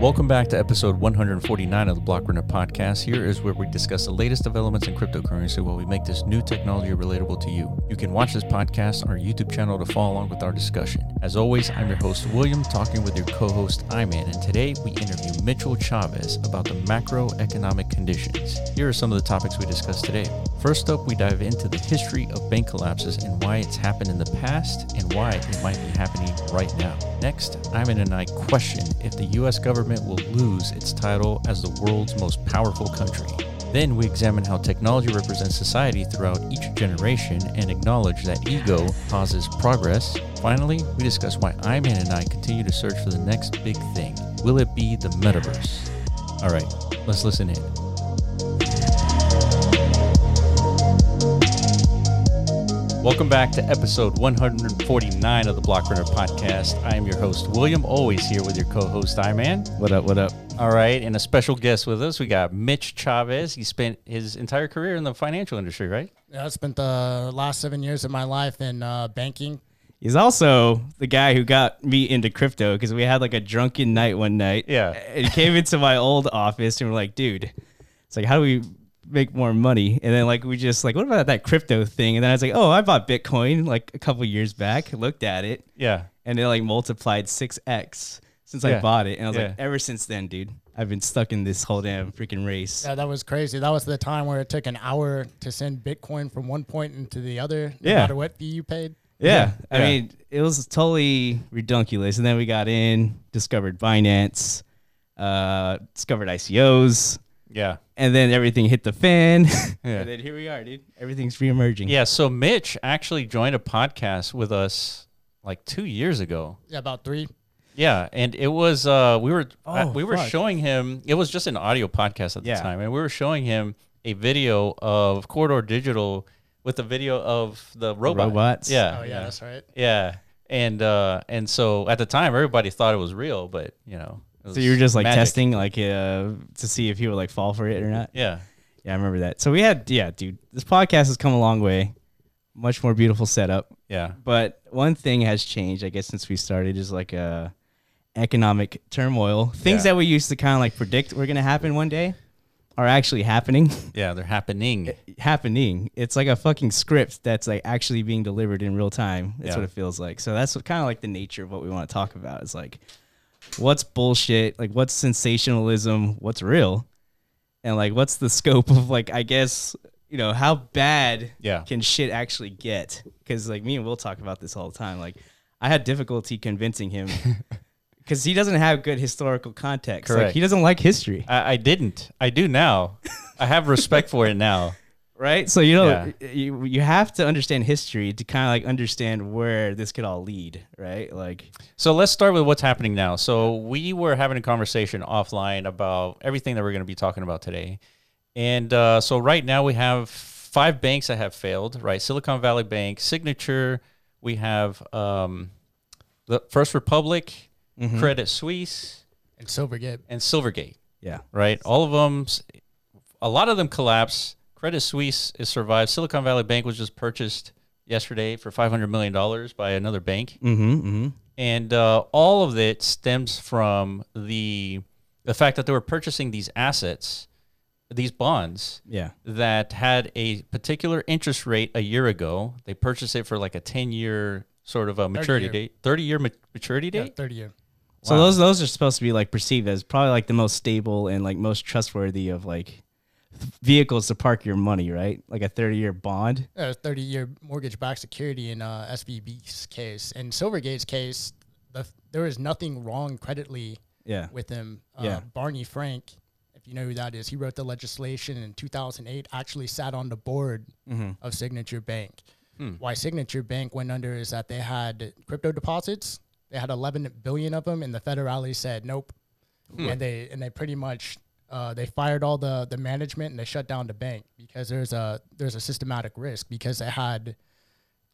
Welcome back to episode 149 of the Blockrunner podcast. Here is where we discuss the latest developments in cryptocurrency while we make this new technology relatable to you. You can watch this podcast on our YouTube channel to follow along with our discussion. As always, I'm your host, William, talking with your co host, Iman, and today we interview Mitchell Chavez about the macroeconomic conditions. Here are some of the topics we discussed today. First up, we dive into the history of bank collapses and why it's happened in the past and why it might be happening right now. Next, Iman and I question if the US government will lose its title as the world's most powerful country. Then we examine how technology represents society throughout each generation and acknowledge that ego causes progress. Finally, we discuss why Iman and I continue to search for the next big thing. Will it be the metaverse? All right, let's listen in. Welcome back to episode 149 of the Blockrunner podcast. I am your host, William, always here with your co host, Iman. What up? What up? All right, and a special guest with us. We got Mitch Chavez. He spent his entire career in the financial industry, right? Yeah, I spent the last seven years of my life in uh, banking. He's also the guy who got me into crypto because we had like a drunken night one night. Yeah. And he came into my old office and we're like, dude, it's like, how do we make more money? And then like we just like, what about that crypto thing? And then I was like, oh, I bought Bitcoin like a couple years back, looked at it, Yeah. and it like multiplied 6x since Yeah. I bought it. And I was Yeah. like, ever since then, dude, I've been stuck in this whole damn freaking race. Yeah, that was crazy. That was the time where it took an hour to send Bitcoin from one point into the other, no Yeah. matter what fee you paid. Yeah. I mean, it was totally redunculous. And then we got in, discovered Binance, uh, discovered ICOs, Yeah. and then everything hit the fan. Yeah. and then here we are, dude. Everything's reemerging. Yeah. So Mitch actually joined a podcast with us like two years ago. Yeah, about three. Yeah, and it was uh we were uh, Oh, we were fuck. showing him it was just an audio podcast at the Yeah. time and we were showing him a video of Corridor Digital with a video of the robot. robots? Yeah. Oh yeah, that's right. Yeah. And uh and so at the time everybody thought it was real, but you know. So you were just like magic. testing, like uh, to see if he would like fall for it or not. Yeah. Yeah, I remember that. So we had, yeah, dude. This podcast has come a long way. Much more beautiful setup. Yeah. But one thing has changed, I guess, since we started is like uh, economic turmoil. Things Yeah. that we used to kind of like predict were going to happen one day are actually happening. Yeah, they're happening. happening. It's like a fucking script that's like actually being delivered in real time. That's Yeah. what it feels like. So that's kind of like the nature of what we want to talk about. Is like what's bullshit, like what's sensationalism, what's real, and like what's the scope of like I guess you know how bad Yeah. can shit actually get? Because like me and Will talk about this all the time. Like I had difficulty convincing him. Because he doesn't have good historical context. Like Correct. he doesn't like history. I, I didn't. I do now. I have respect for it now. Right? So you know, Yeah. you you have to understand history to kind of like understand where this could all lead, right? Like, So let's start with what's happening now. So we were having a conversation offline about everything that we're going to be talking about today. And uh, so right now we have five banks that have failed, right? Silicon Valley Bank, Signature, we have um, the First Republic, Credit Suisse, And Silvergate. and Silvergate, yeah, right? All of them, a lot of them collapsed. Credit Suisse has survived. Silicon Valley Bank was just purchased yesterday for $500 million by another bank mm-hmm, mm-hmm. and uh, all of it stems from the the fact that they were purchasing these assets, these bonds yeah, that had a particular interest rate a year ago. They purchased it for like a ten year sort of a maturity year. date, thirty year ma- maturity Yeah, date. 30 year. Wow. So those those are supposed to be like perceived as probably like the most stable and like most trustworthy of like vehicles to park your money, right? Like a thirty year bond. Yeah, 30 year mortgage backed security in uh, SVB's case. In Silvergate's case, the, there was nothing wrong creditly Yeah, with him. Uh, Yeah. Barney Frank, if you know who that is, he wrote the legislation in 2008, actually sat on the board Mm-hmm. of Signature Bank. Hmm. Why Signature Bank went under is that they had crypto deposits. They had 11 billion of them, and the federale said nope, and they and they pretty much uh, they fired all the the management and they shut down the bank because there's a there's a systematic risk because they had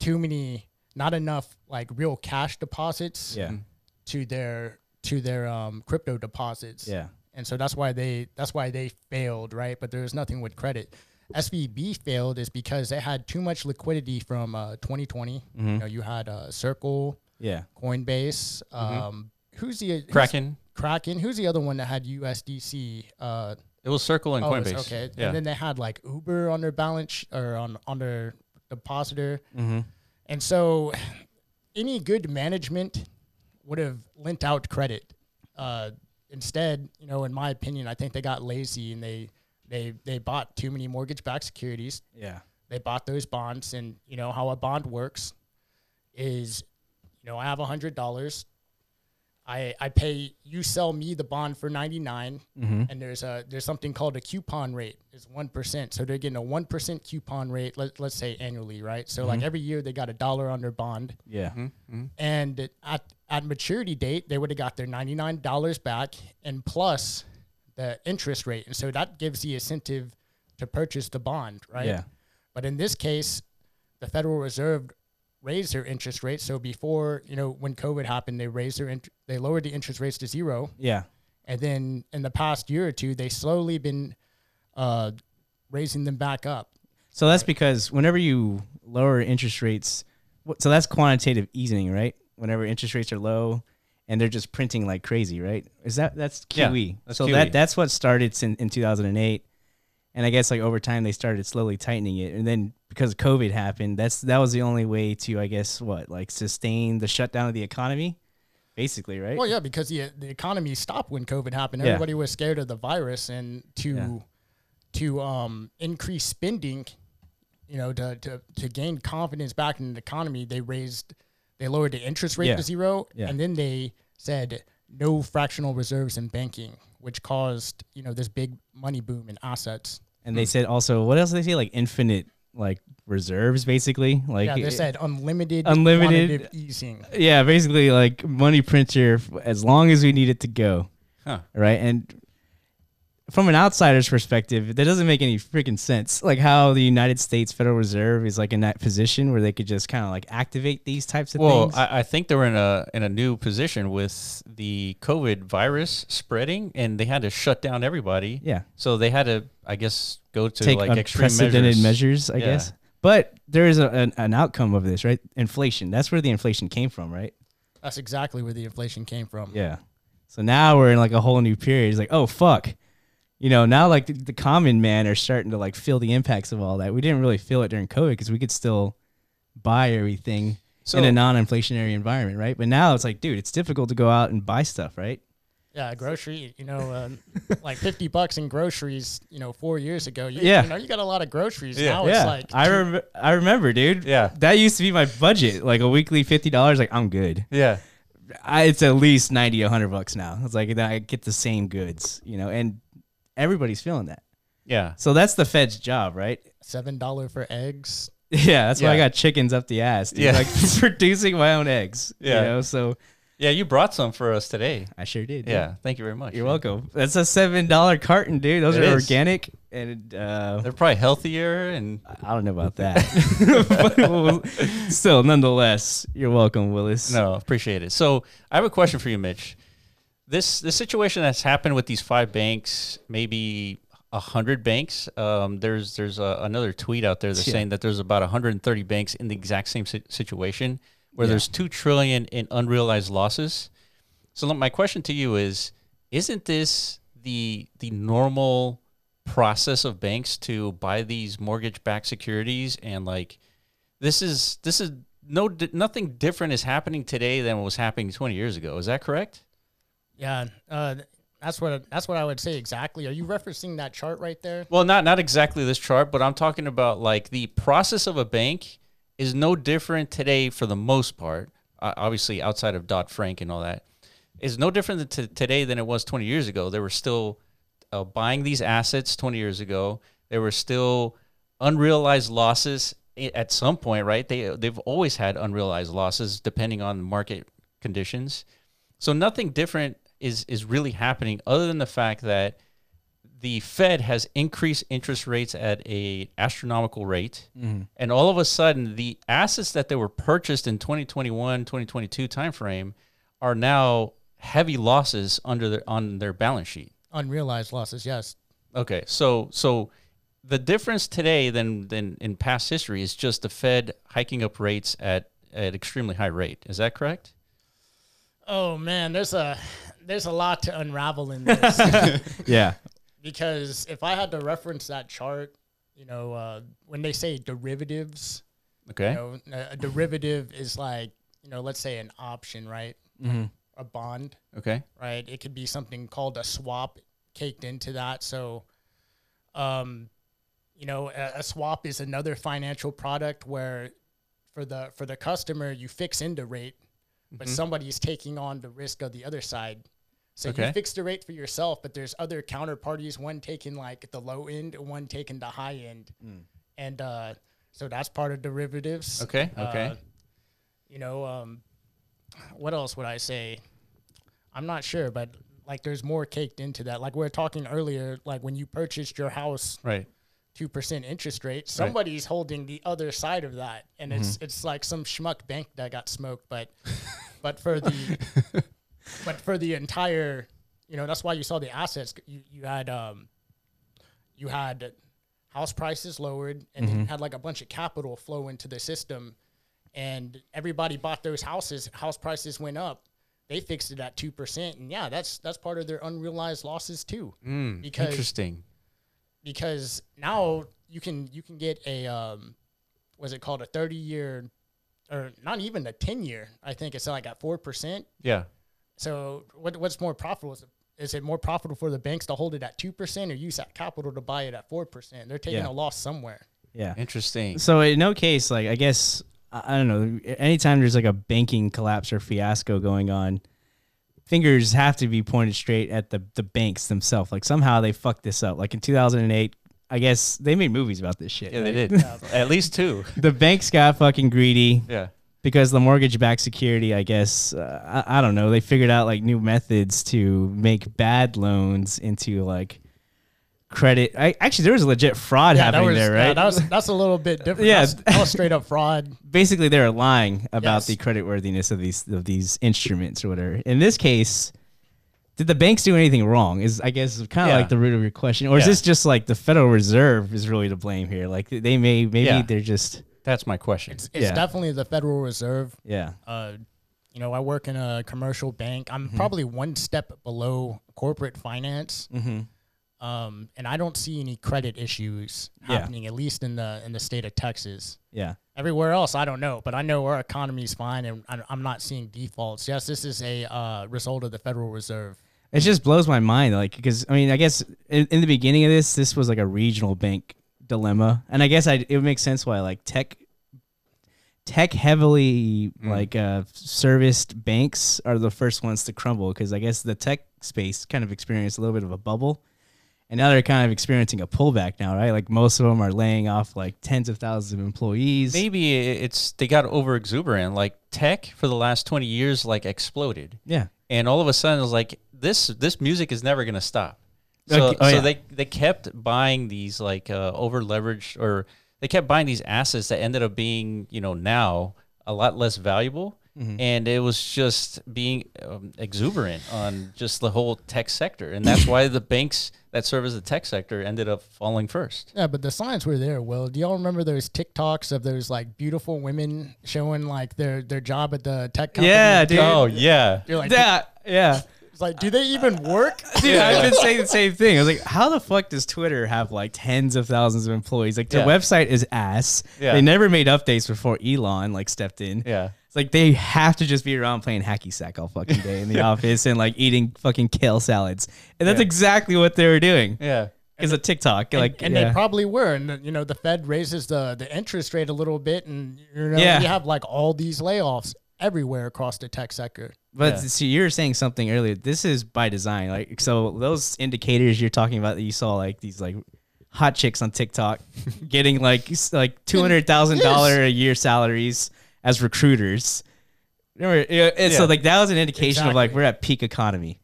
too many not enough like real cash deposits yeah, to their to their um, crypto deposits yeah, and so that's why they that's why they failed, right? But there's nothing with credit. SVB failed is because they had too much liquidity from uh, 2020. You know, you had uh, Circle, yeah. Coinbase. Um, Who's the who's- Kraken. Kraken. Who's the other one that had USDC? Uh, It was Circle and oh, it's- Coinbase. okay. Yeah. And then they had like Uber on their balance sh- or on on their depositor. Mm-hmm. And so, any good management would have lent out credit. Uh, instead, you know, in my opinion, I think they got lazy and they they they bought too many mortgage-backed securities. Yeah. They bought those bonds, and you know how a bond works is, you know, I have a hundred dollars. I I pay you sell me the bond for ninety nine, Mm-hmm. and there's a there's something called a coupon rate is one percent. So they're getting a one percent coupon rate. Let let's say annually, right? So like mm-hmm. every year they got a dollar on their bond, Yeah. Mm-hmm. Mm-hmm. and at at maturity date they would have got their ninety nine dollars back and plus the interest rate, and so that gives the incentive to purchase the bond, right? Yeah. But in this case, the Federal Reserve raised their interest rates. So before, you know, when COVID happened, they raised their int- they lowered the interest rates to zero, Yeah. and then in the past year or two, they slowly been uh, raising them back up. So that's because whenever you lower interest rates, so that's quantitative easing, right? Whenever interest rates are low and they're just printing like crazy, right? Is that that's Yeah, QE? that's so QE. that that's what started in, in 2008, and I guess like over time they started slowly tightening it, and then because COVID happened, that's that was the only way to I guess what like sustain the shutdown of the economy, basically, right? Well, yeah, because the the economy stopped when COVID happened. Yeah. Everybody was scared of the virus, and to Yeah. to um, increase spending, you know, to, to to gain confidence back in the economy, they raised, they lowered the interest rate Yeah. to zero, and then they said no fractional reserves in banking, which caused you know this big money boom in assets. And they hmm. said also, what else did they say? Like infinite like reserves, basically. Like yeah, they it- said unlimited, Unlimited- easing. yeah, basically like money printer as long as we need it to go. Huh. Right. And from an outsider's perspective, that doesn't make any freaking sense. Like how the United States Federal Reserve is like in that position where they could just kind of like activate these types of Well, things. I, I think they were in a in a new position with the COVID virus spreading, and they had to shut down everybody. yeah. So they had to, I guess, go to Take like extreme unprecedented measures. measures, I Yeah. guess. But there is a, an, an outcome of this, right? Inflation. That's where the inflation came from, right? That's exactly where the inflation came from. Yeah. So now we're in like a whole new period. It's like, oh fuck. You know, now like the, the common man are starting to like feel the impacts of all that. We didn't really feel it during COVID because we could still buy everything So in a non-inflationary environment, right? But now it's like, dude, it's difficult to go out and buy stuff, right? Yeah, grocery, you know, uh, like 50 bucks in groceries, you know, four years ago. You, Yeah. You know, you got a lot of groceries. Yeah. Now yeah, it's like, I two- rem- I remember, dude. Yeah. that used to be my budget, like a weekly fifty dollars. Like I'm good. yeah, I, it's at least 90, 100 bucks now. It's like I get the same goods, you know, and everybody's feeling that. yeah. So that's the Fed's job, right? $7 for eggs. Yeah, that's why I got chickens up the ass. Dude. Yeah. Like producing my own eggs. Yeah. You know, so Yeah, you brought some for us today. I sure did. dude. Yeah, thank you very much. You're welcome. That's a seven dollar carton, dude. Those It are is. organic and uh They're probably healthier and I don't know about that. still, nonetheless, you're welcome, Willis. no, appreciate it. So I have a question for you, Mitch. This this situation that's happened with these five banks, maybe a hundred banks. Um, there's there's a, another tweet out there that's Yeah. saying that there's about 130 banks in the exact same si- situation where Yeah. there's two trillion in unrealized losses. So my question to you is: Isn't this the the normal process of banks to buy these mortgage-backed securities and like this is this is no nothing different is happening today than what was happening 20 years ago. Is that correct? Yeah. Uh, that's what that's what I would say exactly. Are you referencing that chart right there? Well, not not exactly this chart, but I'm talking about like the process of a bank is no different today for the most part. Uh, obviously, outside of Dodd Frank and all that, is no different t- today than it was 20 years ago. They were still uh, buying these assets 20 years ago. There were still unrealized losses at some point, right? They they've always had unrealized losses depending on market conditions. So nothing different is is really happening other than the fact that the Fed has increased interest rates at a astronomical rate. Mm-hmm. And all of a sudden the assets that they were purchased in 2021, 2022 timeframe are now heavy losses under their on their balance sheet. Unrealized losses, yes. Okay, so so the difference today than than in past history is just the Fed hiking up rates at at extremely high rate. Is that correct? Oh man, there's a there's a lot to unravel in this Yeah. because if I had to reference that chart, you know, uh, when they say derivatives, Okay. you know, a derivative is like, you know, let's say an option, right? Mm-hmm. A bond, Okay. right? It could be something called a swap caked into that. So, um, you know, a, a swap is another financial product where for the for the customer you fix into rate, but somebody's taking on the risk of the other side. So Okay. you fix the rate for yourself, but there's other counterparties, one taking like the low end, one taking the high end, and uh, so that's part of derivatives. Okay, okay. Uh, you know, um, what else would I say? I'm not sure, but like there's more caked into that. Like we were talking earlier, like when you purchased your house, Right. two percent interest rate, somebody's holding the other side of that, and it's it's like some schmuck bank that got smoked. But but for the but for the entire, you know, that's why you saw the assets. You you had um you had house prices lowered, and then you had like a bunch of capital flow into the system, and everybody bought those houses. House prices went up. They fixed it at two percent, and yeah, that's that's part of their unrealized losses too. Mm, Because- interesting. because now you can you can get a um was it called a 30 year or not even a 10 year i think it's like at 4% Yeah. So what, what's more profitable is it, is it more profitable for the banks to hold it at 2% or use that capital to buy it at 4% they're taking Yeah. a loss somewhere Yeah. Interesting. So in no case, like I guess I I don't know. Anytime there's like a banking collapse or fiasco going on, fingers have to be pointed straight at the the banks themselves. Like somehow they fucked this up. Like in 2008, I guess they made movies about this shit. Yeah, they did. At least two. The banks got fucking greedy Yeah. Because the mortgage-backed security. I guess uh, I, I don't know. They figured out like new methods to make bad loans into like credit. I actually there was a legit fraud yeah, happening was, there, yeah, right? that was that's a little bit different Yeah. that's, that was straight up fraud basically they're lying about Yes. the creditworthiness of these of these instruments or whatever. In this case, did the banks do anything wrong? Is I guess kind of Yeah. like the root of your question, or is this just like the Federal Reserve is really to blame here? Like they may maybe Yeah. they're just That's my question. it's, it's Yeah. definitely the federal reserve yeah uh, you know, I work in a commercial bank. I'm Mm-hmm. probably one step below corporate finance, mm-hmm. um, and I don't see any credit issues Yeah. happening, at least in the in the state of Texas. yeah Everywhere else, I don't know, but I know our economy is fine, and I- I'm not seeing defaults. Yes, this is a uh, result of the Federal Reserve. it just blows my mind like because I mean I guess in, in the beginning of this this was like a regional bank dilemma, and I guess I it would make sense why like tech tech heavily like uh serviced banks are the first ones to crumble because I guess the tech space kind of experienced a little bit of a bubble. And now they're kind of experiencing a pullback now, right? Like most of them are laying off like tens of thousands of employees. Maybe it's they got over exuberant. Like tech for the last twenty years, like exploded, Yeah. and all of a sudden it was like this. This music is never gonna stop. So, Okay, oh, so yeah. they they kept buying these like uh, over leveraged or they kept buying these assets that ended up being you know now a lot less valuable. Mm-hmm. And it was just being um, exuberant on just the whole tech sector, and that's why the banks that serve as the tech sector ended up falling first. Yeah, but the signs were there. Will do y'all remember those TikToks of those like beautiful women showing like their their job at the tech company? Yeah, dude. Oh yeah, You're like, Yeah. Yeah. It's like, do they even work? Dude, I've been saying the same thing. I was like, how the fuck does Twitter have like tens of thousands of employees? Like their Yeah. website is ass. Yeah. They never made updates before Elon like stepped in. yeah. It's like they have to just be around playing hacky sack all fucking day in the office and like eating fucking kale salads. And that's Yeah. exactly what they were doing. Yeah. Because of TikTok. And- like and, yeah. they probably were. And you know, the Fed raises the the interest rate a little bit, and you know, Yeah. you have like all these layoffs everywhere across the tech sector. But Yeah. see, you were saying something earlier. This is by design. Like, so those indicators you're talking about that you saw, like these like hot chicks on TikTok getting like like two hundred thousand dollar a year salaries as recruiters. Remember, yeah, so like that was an indication of like we're at peak economy,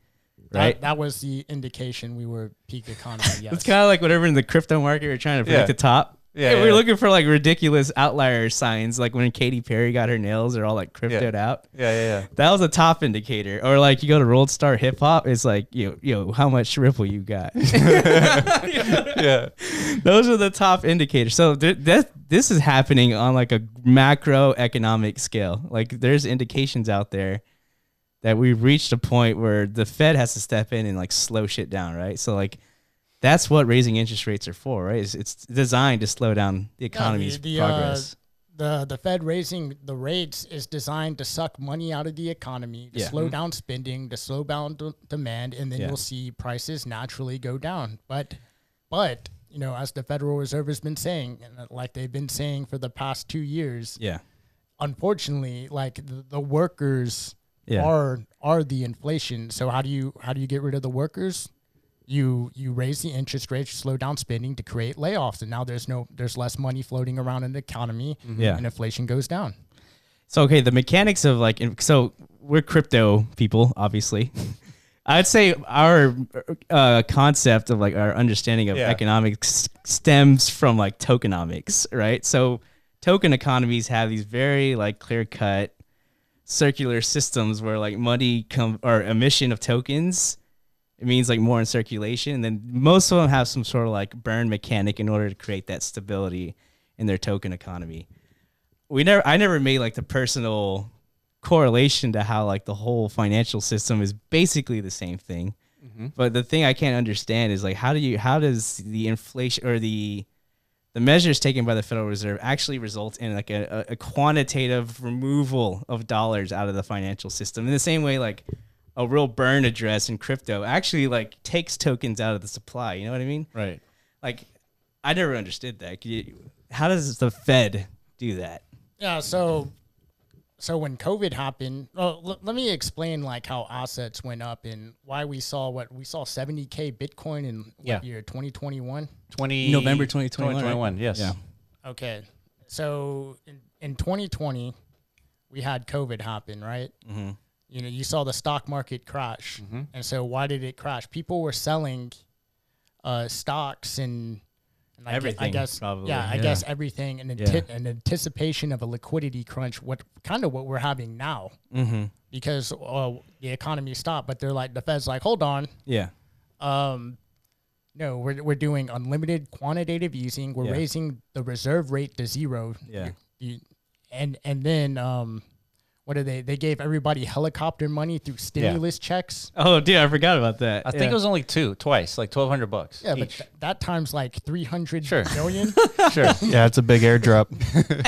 right? that was the indication we were peak economy. Yes. It's kind of like whatever in the crypto market you're trying to predict Yeah. the top. Yeah, Yeah, we're looking for like ridiculous outlier signs, like when Katy Perry got her nails, they're all like cryptoed out. Yeah, yeah, yeah. That was a top indicator. Or like you go to World Star Hip Hop, it's like, yo, yo, how much Ripple you got? yeah. yeah. Those are the top indicators. So th- that this is happening on like a macroeconomic scale. Like there's indications out there that we've reached a point where the Fed has to step in and like slow shit down, right? So like that's what raising interest rates are for, right? It's, it's designed to slow down the economy's the, uh, progress. the the Fed raising the rates is designed to suck money out of the economy, to Yeah. slow down spending, to slow down d- demand, and then Yeah. you'll see prices naturally go down. But but you know, as the Federal Reserve has been saying, like they've been saying for the past two years, yeah, unfortunately, like the, the workers Yeah. are are the inflation. So how do you how do you get rid of the workers? You you raise the interest rates, slow down spending to create layoffs, and now there's no there's less money floating around in the economy, Yeah. and inflation goes down. So okay, the mechanics of like so we're crypto people, obviously. I'd say our uh, concept of like our understanding of Yeah. economics stems from like tokenomics, right? So token economies have these very like clear cut circular systems where like money come or emission of tokens it means like more in circulation and then most of them have some sort of like burn mechanic in order to create that stability in their token economy. We never I never made like the personal correlation to how like the whole financial system is basically the same thing. Mm-hmm. But the thing I can't understand is like how do you how does the inflation or the the measures taken by the Federal Reserve actually result in like a, a, a quantitative removal of dollars out of the financial system? In the same way like a real burn address in crypto actually like takes tokens out of the supply. You know what I mean? Right. Like I never understood that. How does the Fed do that? Yeah. So so when COVID happened, well, l- let me explain like how assets went up and why we saw what we saw 70k Bitcoin in what Yeah. year 2021. 20 November 2021, right? 2021, yes. Yeah. Okay. So in, in 2020, we had COVID happen, right? Mhm. You know, you saw the stock market crash. Mm-hmm. And so why did it crash? People were selling uh, stocks and, and I gue- I Everything, guess, probably, yeah, I guess everything in, Yeah. anti- in anticipation of a liquidity crunch, what kind of what we're having now Mm-hmm. because uh, the economy stopped, but they're like, the Fed's like, hold on. Yeah. Um, no, we're, we're doing unlimited quantitative easing. We're Yeah. raising the reserve rate to zero. Yeah. You- and and then um, what did they? They gave everybody helicopter money through stimulus checks. Oh, dude, I forgot about that. I think it was only two, twice, like 1200 bucks. Yeah, but th- that times like three hundred Sure. million. sure. Yeah, it's a big airdrop.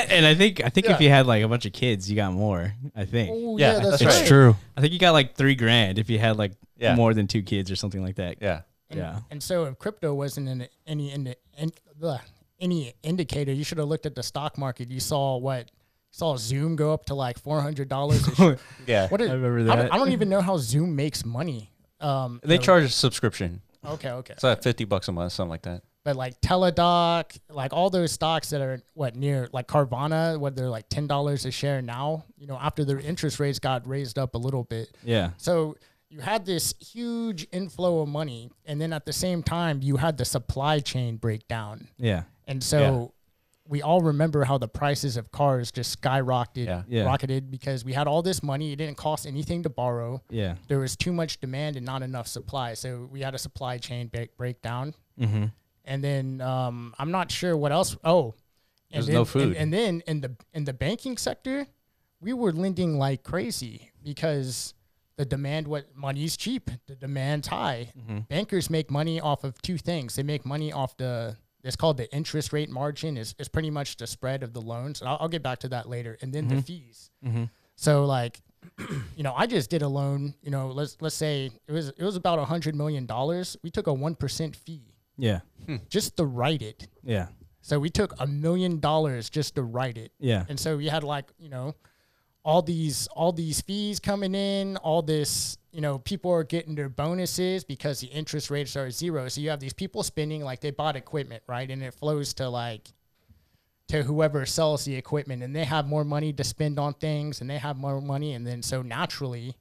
and I think I think if you had like a bunch of kids, you got more. I think. oh, Yeah, yeah, that's, that's right. It's right. true. I think you got like three grand if you had like Yeah. more than two kids or something like that. Yeah. And, Yeah. And so if crypto wasn't in any in, in, ugh, any indicator, you should have looked at the stock market. You saw what? You saw Zoom go up to like four hundred dollars. Yeah. What is, I remember I don't, that. I don't even know how Zoom makes money. Um, They you know, charge a subscription. Okay, okay. So at 50 bucks a month, something like that. but like Teladoc, like all those stocks that are what near like Carvana, what they're like ten dollars a share now. You know, after their interest rates got raised up a little bit, Yeah. so you had this huge inflow of money, and then at the same time you had the supply chain breakdown, Yeah. and so. We all remember how the prices of cars just skyrocketed, Yeah. Yeah. rocketed because we had all this money. It didn't cost anything to borrow. Yeah. There was too much demand and not enough supply. So we had a supply chain break breakdown. Mm-hmm. and then um, I'm not sure what else. Oh, and There's then, no food. And, and then in the in the banking sector, we were lending like crazy because the demand what money's cheap, the demand's high. Mm-hmm. Bankers make money off of two things. They make money off the it's called the interest rate margin. is is pretty much the spread of the loans. And I'll, I'll get back to that later. And then the fees. Mm-hmm. So like, you know, I just did a loan. You know, let's let's say it was it was about a hundred million dollars. We took a one percent fee Yeah. just to write it. Yeah. So we took a million dollars just to write it. Yeah. And so we had like, you know, all these all these fees coming in, all this, you know, people are getting their bonuses because the interest rates are zero. So you have these people spending like they bought equipment, right? And it flows to like to whoever sells the equipment and they have more money to spend on things and they have more money and then so naturally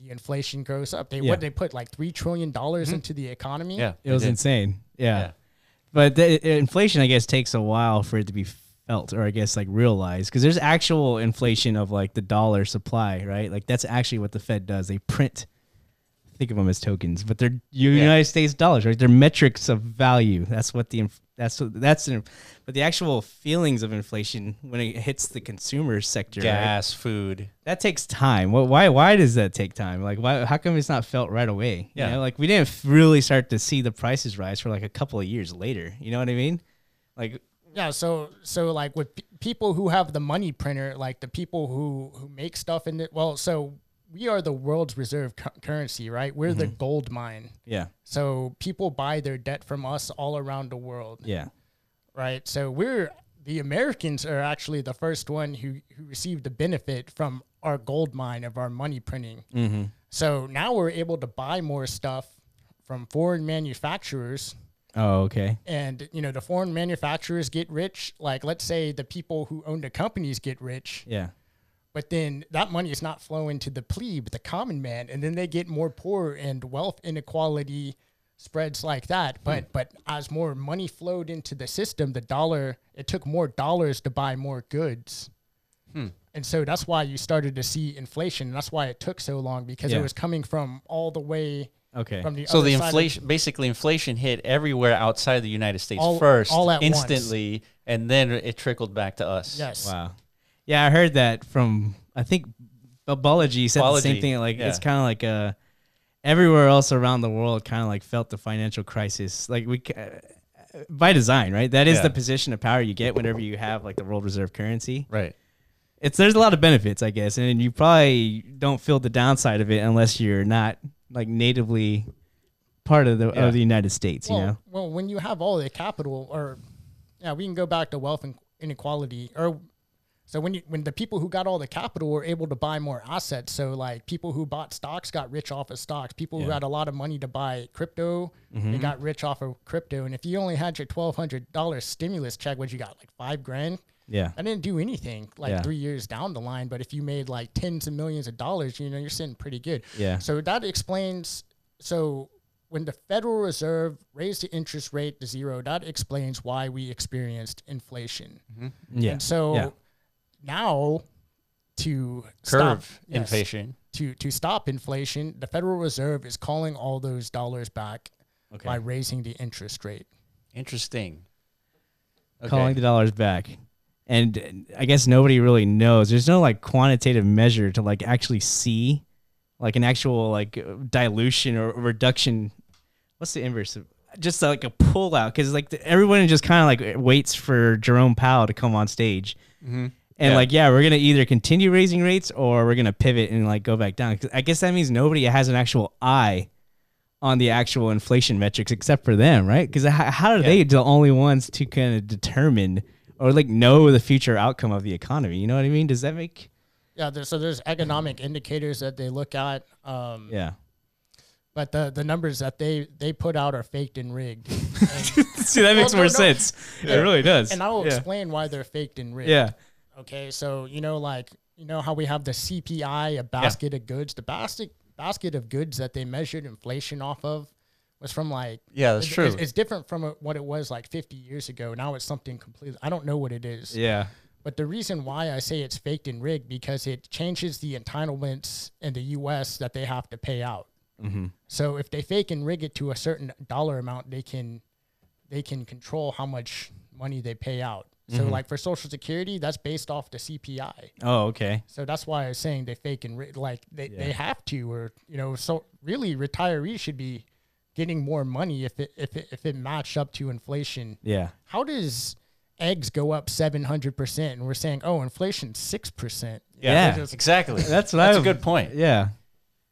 the inflation goes up. They Yeah. what they put like three trillion dollars mm-hmm. into the economy. Yeah. It was did. insane. Yeah. Yeah. But the inflation, I guess, takes a while for it to be felt, or I guess like realized, because there's actual inflation of like the dollar supply, right? Like that's actually what the Fed does. They print think of them as tokens, but they're United States dollars, right? They're metrics of value. That's what the inf- that's what that's in, but the actual feelings of inflation when it hits the consumer sector, right? Gas, food. that takes time. What why why does that take time? Like why how come it's not felt right away? You Yeah. know, like we didn't really start to see the prices rise for like a couple of years later. You know what I mean? Like Yeah, so so like with p- people who have the money printer, like the people who who make stuff in it. Well, so we are the world's reserve cu- currency, right? We're the gold mine. yeah, So people buy their debt from us all around the world, yeah, right? So we're the Americans are actually the first one who who received the benefit from our gold mine of our money printing. mm-hmm. So now we're able to buy more stuff from foreign manufacturers Oh, okay. and you know the foreign manufacturers get rich. Like let's say the people who own the companies get rich. Yeah, but then that money is not flowing to the plebe the common man. And then they get more poor and wealth inequality spreads like that. But but as more money flowed into the system the dollar it took more dollars to buy more goods. Hmm. and so that's why you started to see inflation. That's why it took so long because Yeah. it was coming from all the way okay. from the So the side of- inflation, basically, inflation hit everywhere outside the United States All- first, all at once. instantly, and then it trickled back to us. yes Wow. Yeah, I heard that from I think Bubology said the same thing. Like it's kind of like uh everywhere else around the world kind of like felt the financial crisis. Like we ca- by design, right? That is Yeah. the position of power you get whenever you have like the world reserve currency. Right. It's there's a lot of benefits, I guess, and you probably don't feel the downside of it unless you're not like natively part of the Yeah. of the United States. well, you know? well, when you have all the capital, or yeah, we can go back to wealth and inequality, or so when you when the people who got all the capital were able to buy more assets, so like people who bought stocks got rich off of stocks. People who had a lot of money to buy crypto, they mm-hmm. got rich off of crypto. And if you only had your twelve hundred dollars stimulus check, what you got like five grand? Yeah. I didn't do anything like Yeah. three years down the line, but if you made like tens of millions of dollars, you know, you're sitting pretty good. Yeah. So that explains. So when the Federal Reserve raised the interest rate to zero, that explains why we experienced inflation. Mm-hmm. Yeah. And so Yeah. now to Curve stop, yes, inflation. to to stop inflation, the Federal Reserve is calling all those dollars back Okay. by raising the interest rate. Interesting. Okay. calling the dollars back. And I guess nobody really knows. There's no like quantitative measure to like actually see like an actual like dilution or reduction. What's the inverse? of Just like a pull out because like the, everyone just kind of like waits for Jerome Powell to come on stage. Mm-hmm. And Yeah. like, yeah, we're gonna either continue raising rates or we're gonna pivot and like go back down. I guess that means nobody has an actual eye on the actual inflation metrics except for them, right? Because how, how are they the only ones to kind of determine or like know the future outcome of the economy? You know what I mean? Does that make? Yeah, there's, so there's economic indicators that they look at, um, Yeah. but the the numbers that they they put out are faked and rigged. And, See, that makes no, more no. sense. It really does. and I will yeah. explain why they're faked and rigged. Yeah. Okay, so you know, like you know how we have the CPI, a basket of goods. The basket basket of goods that they measured inflation off of was from like Yeah, that's it- true. It's, it's different from uh, what it was like 50 years ago. Now it's something completely. I don't know what it is. Yeah. But the reason why I say it's faked and rigged because it changes the entitlements in the U.S. that they have to pay out. Mm-hmm. So if they fake and rig it to a certain dollar amount, they can they can control how much money they pay out. So Mm-hmm. like for Social Security, that's based off the CPI. Oh, okay. So that's why I was saying they fake and ri- like they, Yeah. they have to, or you know, so really retirees should be getting more money if it if it if it matched up to inflation. Yeah. How does eggs go up seven hundred percent, and we're saying, oh, inflation six percent? Yeah. exactly. That's what That's I- a good point. Yeah.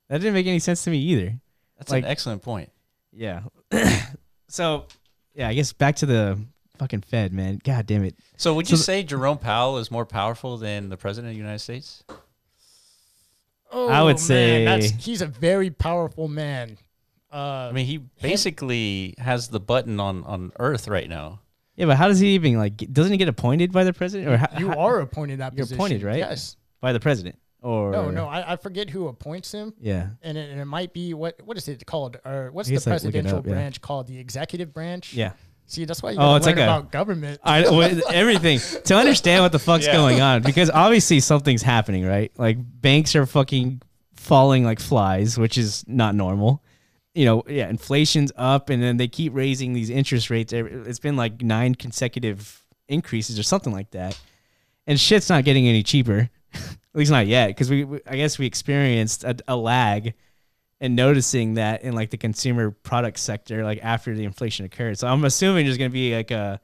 That didn't make any sense to me either. That's Like- an excellent point. Yeah. so, yeah, I guess back to the fucking Fed, man. God damn it. So would you So- say Jerome Powell is more powerful than the president of the United States? Oh, I would man, say- that's, he's a very powerful man. Uh, I mean, he basically has the button on on Earth right now. Yeah, but how does he even like? Doesn't he get appointed by the president, or how, you how- are appointed that You're position. appointed, right? Yes. by the president? Or No, no, I, I forget who appoints him. Yeah. and it, and it might be what what is it called or what's the guess, like, look it presidential yeah. branch called the executive branch Yeah. see that's why you Oh, gotta it's learn like a- about government I with everything to understand what the fuck's Yeah. going on because obviously something's happening, right? Like banks are fucking falling like flies, which is not normal. You know, yeah, inflation's up, and then they keep raising these interest rates. It's been like nine consecutive increases or something like that, and shit's not getting any cheaper. At least not yet, because we, we, I guess we experienced a, a lag and noticing that in like the consumer product sector, like after the inflation occurred. So I'm assuming there's going to be like a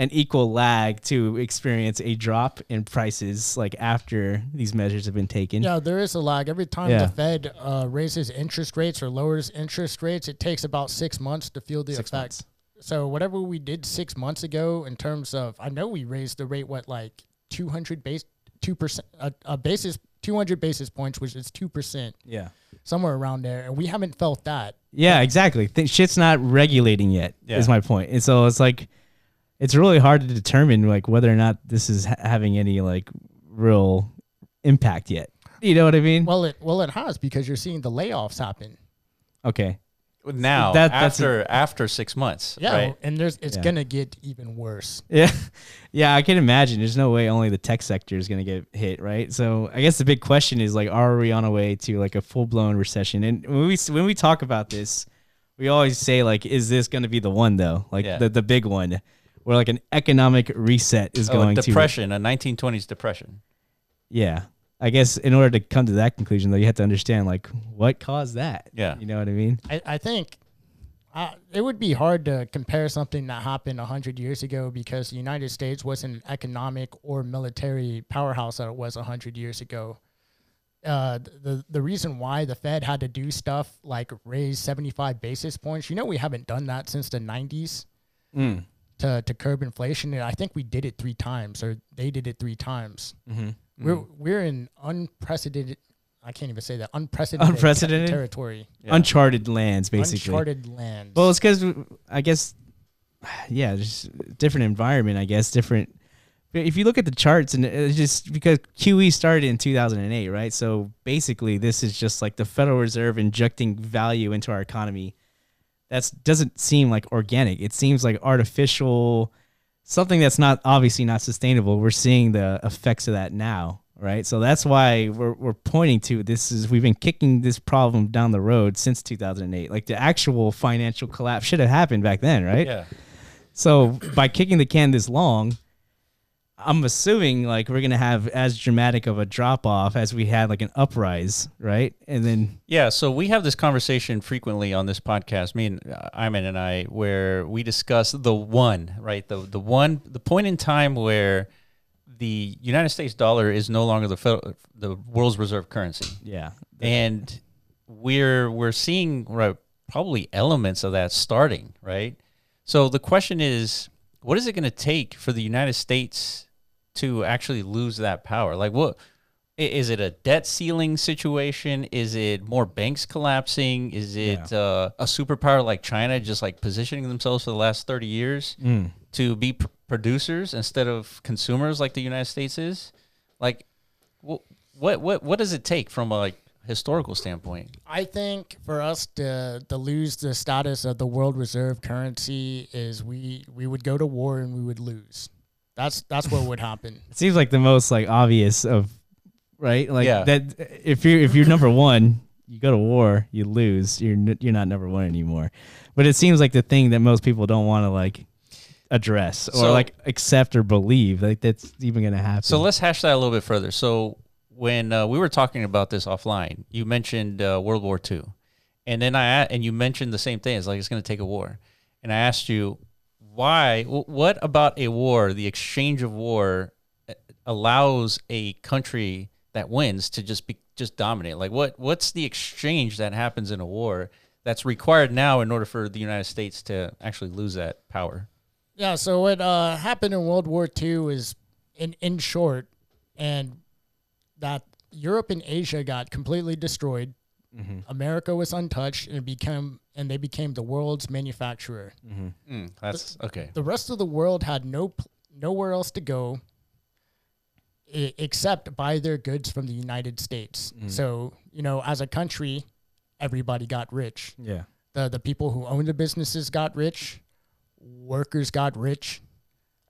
an equal lag to experience a drop in prices like after these measures have been taken. Yeah, there is a lag. Every time Yeah. the Fed uh, raises interest rates or lowers interest rates, it takes about six months to feel the Six effect. months. So whatever we did six months ago in terms of, I know we raised the rate what like two hundred base two percent a, a basis two hundred basis points, which is two percent Yeah. somewhere around there, and we haven't felt that. Yeah, exactly. Th- shit's not regulating yet. Yeah. Is my point. And so it's like, it's really hard to determine like whether or not this is ha- having any like real impact yet. You know what I mean? Well, it well it has because you're seeing the layoffs happen. okay. Now, That- that's after after six months, Yeah, right? and there's it's Yeah. gonna get even worse. Yeah. Yeah, I can imagine. There's no way only the tech sector is going to get hit, right? So I guess the big question is like, are we on a way to like a full blown recession? And when we when we talk about this, we always say like, is this going to be the one though? Like Yeah. the the big one, where like an economic reset is Oh, going to depression, a 1920s depression. Yeah. I guess in order to come to that conclusion, though, you have to understand like what caused that. Yeah. You know what I mean? I, I think uh, it would be hard to compare something that happened 100 years ago because the United States wasn't an economic or military powerhouse that it was 100 years ago. Uh, the the reason why the Fed had to do stuff like raise 75 basis points, you know, we haven't done that since the 90s Mm. To, to curb inflation. And I think we did it three times, or they did it three times. Mm-hmm. We're we're in unprecedented. I can't even say that unprecedented, Unprecedented? territory, Yeah. Uncharted lands, basically. uncharted lands. Well, it's because I guess, yeah, just different environment. I guess different. If you look at the charts, and it's just because QE started in 2008, right? So basically, this is just like the Federal Reserve injecting value into our economy. That doesn't seem like organic. It seems like artificial, something that's not obviously not sustainable. We're seeing the effects of that now, right? So that's why we're we're pointing to this is we've been kicking this problem down the road since 2008. Like the actual financial collapse should have happened back then, right? Yeah. So by kicking the can this long, I'm assuming like we're gonna have as dramatic of a drop off as we had like an uprise, right? And then Yeah, so we have this conversation frequently on this podcast, me and uh, Iman and I, where we discuss the one, right? The the one, the point in time where the United States dollar is no longer the federal, the world's reserve currency, yeah, and we're we're seeing right probably elements of that starting, right? So the question is, what is it going to take for the United States to actually lose that power? Like, what is it? A debt ceiling situation? Is it more banks collapsing? Is it uh, a superpower like China just like positioning themselves for the last thirty years Mm. to be pr- producers instead of consumers like the United States is? Like, wh- what what what does it take from a like historical standpoint? I think for us to to lose the status of the world reserve currency is we we would go to war and we would lose. That's that's what would happen. it seems like the most like obvious of right, like Yeah. that. If you're if you're number one, you go to war, you lose. You're you're not number one anymore. But it seems like the thing that most people don't want to like address or So- like accept or believe like that's even gonna happen. So let's hash that a little bit further. So when uh, we were talking about this offline, you mentioned uh, World War II, and then I and you mentioned the same thing. It's like it's going to take a war, and I asked you why. What about a war? The exchange of war uh, allows a country that wins to just be just dominate. Like what? What's the exchange that happens in a war that's required now in order for the United States to actually lose that power? Yeah. So what uh, happened in World War II is, in in short, and that Europe and Asia got completely destroyed. America was untouched, and it became and they became the world's manufacturer. Mm, that's okay. the rest of the world had no nowhere else to go e- except buy their goods from the United States. So, you know, as a country, everybody got rich. yeah. The the people who owned the businesses got rich, workers got rich.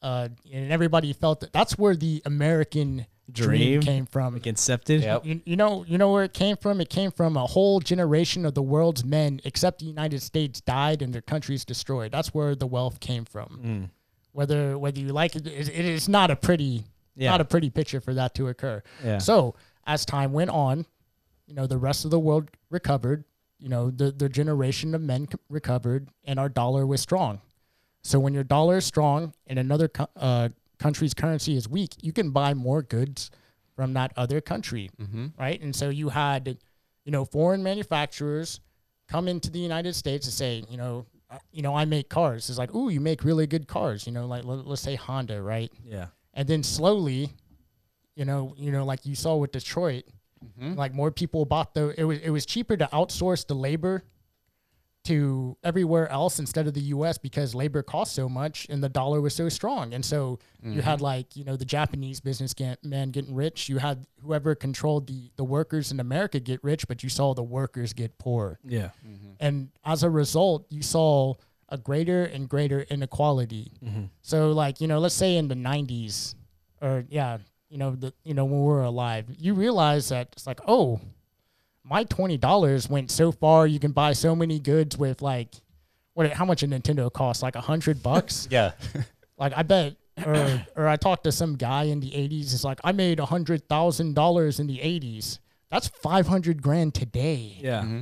Uh, and everybody felt that that's where the American dream, Dream? came from. Like incepted. Yep. You, you know, you know where it came from. It came from a whole generation of the world's men, except the United States, died and their countries destroyed. That's where the wealth came from. Mm. Whether whether you like it, it, it is not a pretty, Yeah. not a pretty picture for that to occur. Yeah. So as time went on, you know, the rest of the world recovered. You know, the the generation of men recovered, and our dollar was strong. So when your dollar is strong and another uh, country's currency is weak, you can buy more goods from that other country, Mm-hmm. right? And so you had, you know, foreign manufacturers come into the United States and say, you know, uh, you know, I make cars. It's like, ooh, you make really good cars. You know, like let, let's say Honda, right? Yeah. and then slowly, you know, you know, like you saw with Detroit, Mm-hmm. like more people bought the. It was it was cheaper to outsource the labor to everywhere else instead of the U.S. because labor cost so much and the dollar was so strong, and so you mm-hmm. had like you know the Japanese business get, man getting rich. You had whoever controlled the the workers in America get rich, but you saw the workers get poor. Yeah. Mm-hmm. And as a result, you saw a greater and greater inequality. Mm-hmm. So, like, you know, let's say in the 90s, or yeah, you know, the, you know, when we were alive, you realize that it's like, oh, my $20 went so far, you can buy so many goods with like, what, how much a Nintendo costs? Like a hundred bucks? Yeah. like, I bet. Or, or I talked to some guy in the 80s. It's like, I made a hundred thousand dollars in the 80s. That's 500 grand today Yeah. Mm-hmm.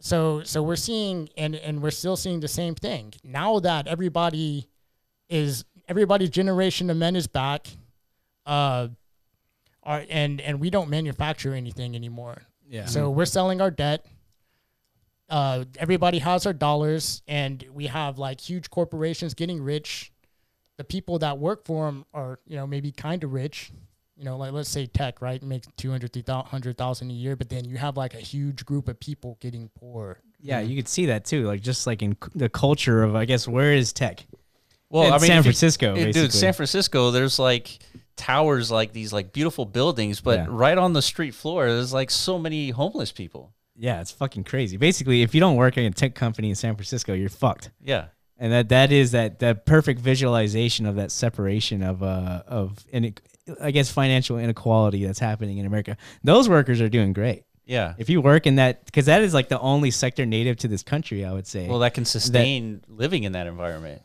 so so we're seeing and and we're still seeing the same thing now that everybody is everybody's generation of men is back uh are and and we don't manufacture anything anymore Yeah. so we're selling our debt uh everybody has our dollars and we have like huge corporations getting rich the people that work for them are you know maybe kind of rich you know like let's say tech right makes 200 300000 a year but then you have like a huge group of people getting poor Yeah, you could see that too. Like just like in c- the culture of, I guess, where is tech? Well, In I mean, San if you- Francisco, eh, dude. San Francisco, there's like towers, like these like beautiful buildings, but Yeah. right on the street floor, there's like so many homeless people. Yeah, it's fucking crazy. Basically, if you don't work in a tech company in San Francisco, you're fucked. Yeah. And that that is that that perfect visualization of that separation of uh of in I guess financial inequality that's happening in America. Those workers are doing great. Yeah. If you work in that, because that is like the only sector native to this country, I would say. Well, that can sustain living in that environment.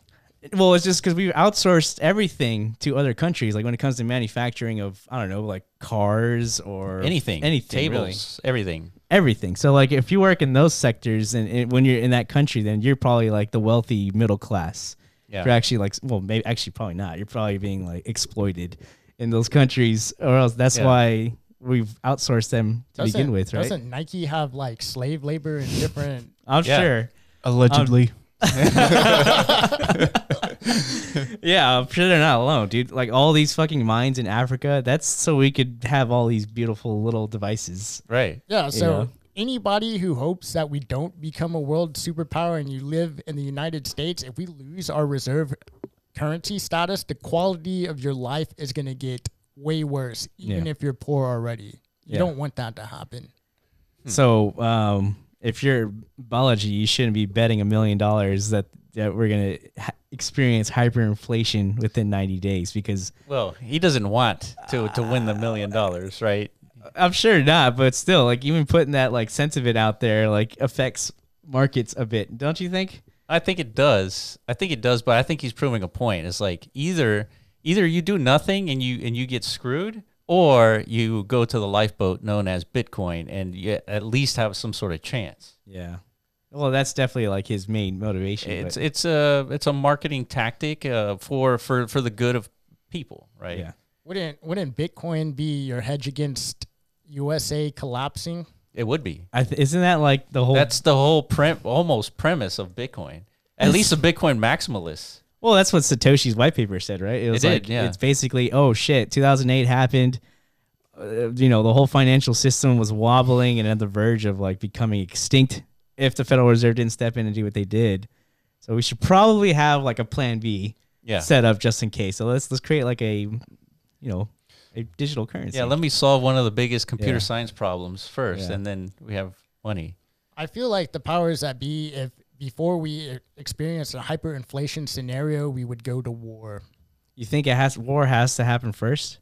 Well, it's just because we've outsourced everything to other countries. Like when it comes to manufacturing of, I don't know, like cars or Anything, anything, really. everything. everything. So like if you work in those sectors and, and when you're in that country, then you're probably like the wealthy middle class. Yeah. You're actually like, well, maybe actually probably not. You're probably being like exploited in those countries, or else that's Yeah. why we've outsourced them to doesn't, begin with, right? doesn't nike have like slave labor in different I'm Yeah. sure. Allegedly. Um, Yeah, I'm sure they're not alone, dude. Like all these fucking mines in Africa, that's so we could have all these beautiful little devices. Right. Yeah. So Yeah. anybody who hopes that we don't become a world superpower and you live in the United States, if we lose our reserve currency status, the quality of your life is going to get way worse, even Yeah. if you're poor already. You Yeah. don't want that to happen. So, um, if you're Balaji, you shouldn't be betting a million dollars that that we're gonna ha- experience hyperinflation within 90 days because Well, he doesn't want to to win the million dollars, right? I'm sure not, but still, like even putting that like sense of it out there like affects markets a bit, don't you think? I think it does. I think it does, but I think he's proving a point. It's like either either you do nothing and you and you get screwed, or you go to the lifeboat known as Bitcoin and you at least have some sort of chance. Yeah. Well, that's definitely like his main motivation. It's but- it's a it's a marketing tactic uh, for for for the good of people, right? yeah. Wouldn't wouldn't Bitcoin be your hedge against USA collapsing? It would be. I th- isn't that like the whole? That's the whole prem- almost premise of Bitcoin. At least a Bitcoin maximalist. Well, that's what Satoshi's white paper said, right? It was did, like yeah. it's basically, oh shit, 2008 happened. Uh, you know, the whole financial system was wobbling and at the verge of like becoming extinct if the Federal Reserve didn't step in and do what they did. So we should probably have like a plan B Yeah. set up just in case. So let's let's create like a, you know, a digital currency. Yeah, let me solve one of the biggest computer Yeah. science problems first, Yeah. and then we have money. I feel like the powers that be, if before we experience a hyperinflation scenario, we would go to war. You think it has war has to happen first?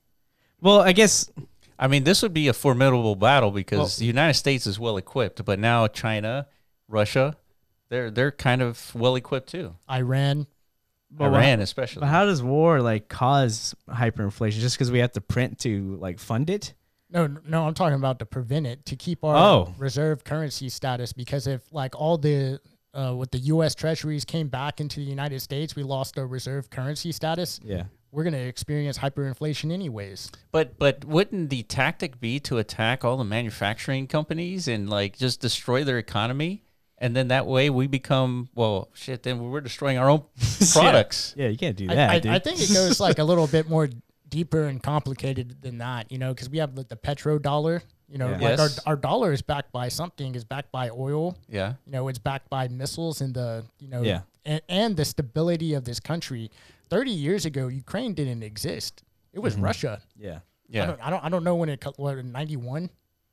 Well, I guess I mean, this would be a formidable battle because Well- the United States is well equipped, but now China, Russia, they're they're kind of well equipped too. Iran. But wha- Iran, especially. But how does war like cause hyperinflation? Just because we have to print to like fund it? No, no, I'm talking about to prevent it to keep our Oh. reserve currency status. Because if like all the uh, with the U.S. Treasuries came back into the United States, we lost our reserve currency status. Yeah. We're gonna experience hyperinflation anyways. But but wouldn't the tactic be to attack all the manufacturing companies and like just destroy their economy? And then that way we become well shit. Then we're destroying our own products. Yeah, you can't do that, I, dude. I think it goes like a little bit more deeper and complicated than that, you know, because we have the, the petrodollar. You know, Yeah. like Yes. our, our dollar is backed by something, is backed by oil. Yeah. You know, it's backed by missiles and the you know Yeah. and, and the stability of this country. Thirty years ago, Ukraine didn't exist. It was mm-hmm. Russia. yeah. I Yeah. don't, I don't I don't know when it what ninety one.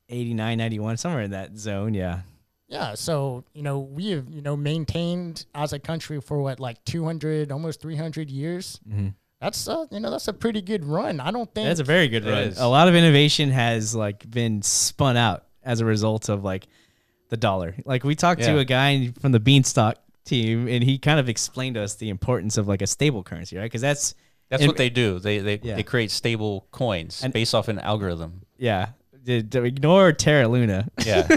89, 91, somewhere in that zone. Yeah. Yeah, so you know we have you know maintained as a country for what like two hundred, almost three hundred years. Mm-hmm. That's uh, you know that's a pretty good run. I don't think That's a very good run. is. A lot of innovation has like been spun out as a result of like the dollar. Like we talked to a guy from the Beanstalk team, and he kind of explained to us the importance of like a stable currency, right? Because that's That's And- what they do. They they, Yeah. they create stable coins And- based off an algorithm. yeah. d- d- Ignore Terra Luna. Yeah.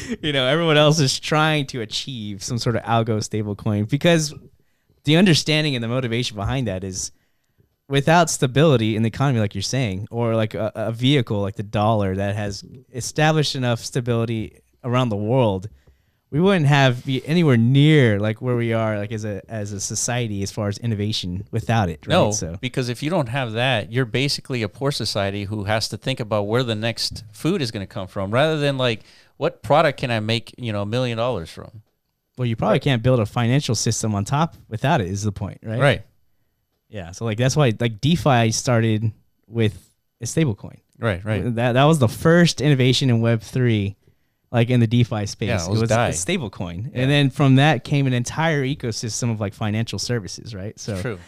you know, everyone else is trying to achieve some sort of algo stable coin because the understanding and the motivation behind that is without stability in the economy, like you're saying, or like a, a vehicle like the dollar that has established enough stability around the world, we wouldn't have be anywhere near like where we are, like as a as a society as far as innovation without it. Right? No, so because if you don't have that, you're basically a poor society who has to think about where the next food is going to come from, rather than like what product can I make you know a million dollars from. well, you probably can't build a financial system on top without it. Is the point, right? Right. Yeah. So like that's why like DeFi started with a stablecoin. Right. Right. That that was the first innovation in Web three, like in the DeFi space. Yeah, it was a DAI. stable coin. Yeah. And then from that came an entire ecosystem of like financial services, right? So True.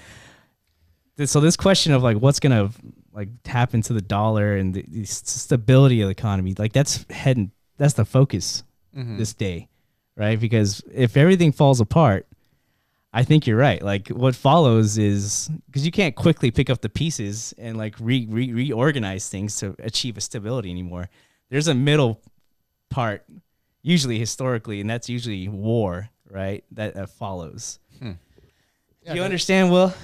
th- so this question of like what's gonna like tap into the dollar and the, the stability of the economy, like that's heading that's the focus Mhm. this day, right? Because if everything falls apart, I think you're right. Like what follows is because you can't quickly pick up the pieces and like re, re reorganize things to achieve a stability anymore. There's a middle part, usually historically, and that's usually war, right? That, that follows. Hmm. Yeah, you understand, Will?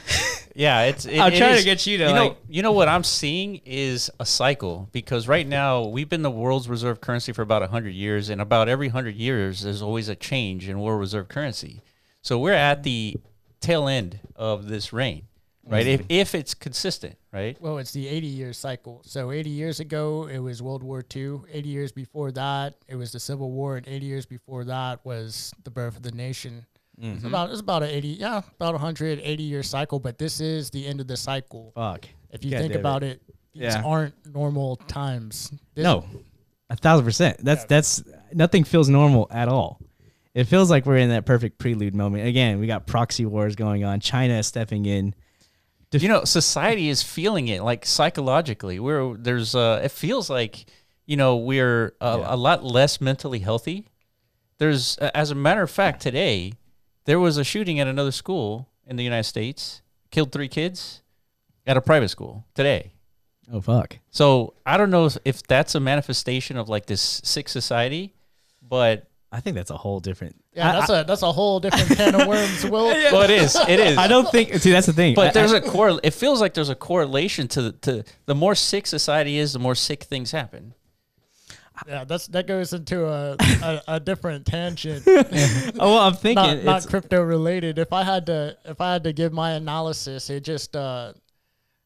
Yeah, it's. It, I'm it trying to get you to, You know, like- you know what I'm seeing is a cycle because right now we've been the world's reserve currency for about hundred years, and about every hundred years there's always a change in world reserve currency. So we're at mm. the tail end of this reign, right? Mm-hmm. If if it's consistent, right? Well, it's the 80 year cycle. So 80 years ago, it was World War II. 80 years before that, it was the Civil War, and 80 years before that was the birth of the nation. It's mm-hmm. about it's about an 80, yeah, about a 180 year cycle. But this is the end of the cycle. Fuck. If you God think damn it. about it, these Yeah. aren't normal times. This- No, a thousand percent. That's that's nothing feels normal at all. It feels like we're in that perfect prelude moment. Again, we got proxy wars going on. China is stepping in. you know society is feeling it like psychologically we're there's uh it feels like you know we're a, Yeah. a lot less mentally healthy there's as a matter of fact today there was a shooting at another school in the united states killed three kids at a private school today Oh fuck. so i don't know if that's a manifestation of like this sick society but I think that's a whole different. Yeah, I- that's a that's a whole different can of worms, Will. well it is it is I don't think. See, that's the thing. But I- there's I- a core. It feels like there's a correlation to the, to the more sick society is, the more sick things happen. Yeah, that's that goes into a a, a different tangent. oh, well, I'm thinking. not, not crypto related. If I had to, if I had to give my analysis, it just uh,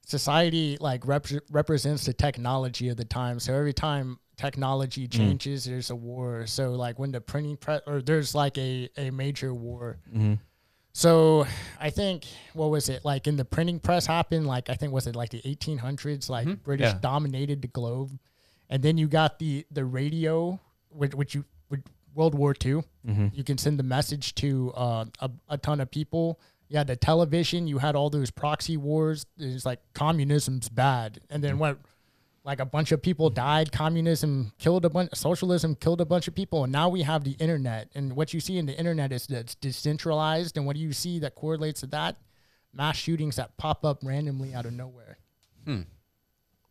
society like rep- represents the technology of the time. So every time technology mm. changes, there's a war. So like when the printing press, or there's like a a major war. Mm-hmm. So I think what was it like in the printing press happened? Like I think was it like the 1800s? Like mm-hmm. British Yeah. dominated the globe, and then you got the the radio, which, which you which World War II. Mm-hmm. You can send the message to uh, a, a ton of people. You had the television. You had all those proxy wars. It's like communism's bad, and then mm. what? Like a bunch of people died. Communism killed a bunch. Socialism killed a bunch of people, and now we have the internet. And what you see in the internet is that it's decentralized. And what do you see that correlates to that? Mass shootings that pop up randomly out of nowhere.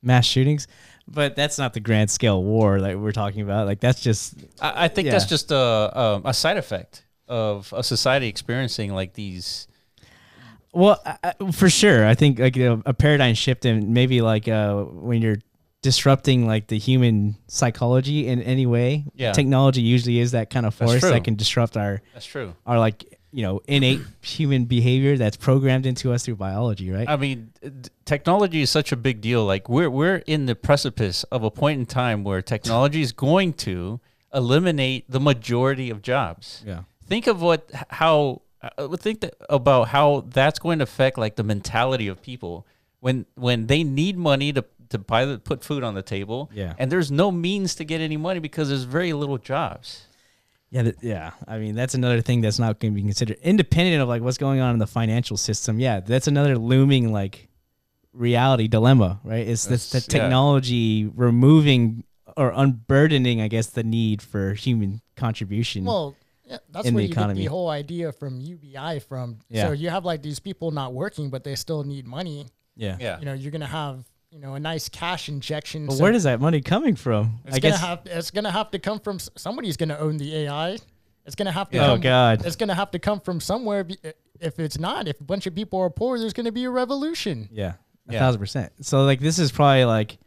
mass shootings, but that's not the grand scale war that we're talking about. Like that's just I, I think that's just a, a a side effect of a society experiencing like these. well, I, I- for sure. I think like you know, a paradigm shift and maybe like uh, when you're disrupting like the human psychology in any way. Yeah. technology usually is that kind of force that can disrupt our That's true. our like you know innate human behavior that's programmed into us through biology, right? I mean, technology is such a big deal. Like we're we're in the precipice of a point in time where technology is going to eliminate the majority of jobs. yeah. Think of what how uh, think that, about how that's going to affect like the mentality of people when when they need money to to buy the put food on the table. Yeah. and there's no means to get any money because there's very little jobs. Yeah, th- yeah. I mean, that's another thing that's not going to be considered independent of like what's going on in the financial system. Yeah, that's another looming like reality dilemma, right? It's this the That's- yeah. technology removing or unburdening, I guess, the need for human contribution. Well, yeah, that's in where the you economy. get the whole idea from UBI from. Yeah. So you have like these people not working, but they still need money. yeah. Yeah, You know, you're gonna have you know a nice cash injection. But so where does that money coming from? it's I gonna guess. have it's gonna have to come from somebody's gonna own the AI. It's gonna have to. Oh, come, God. It's gonna have to come from somewhere. If it's not, if a bunch of people are poor, there's gonna be a revolution. yeah, a Yeah. thousand percent. So like, this is probably like,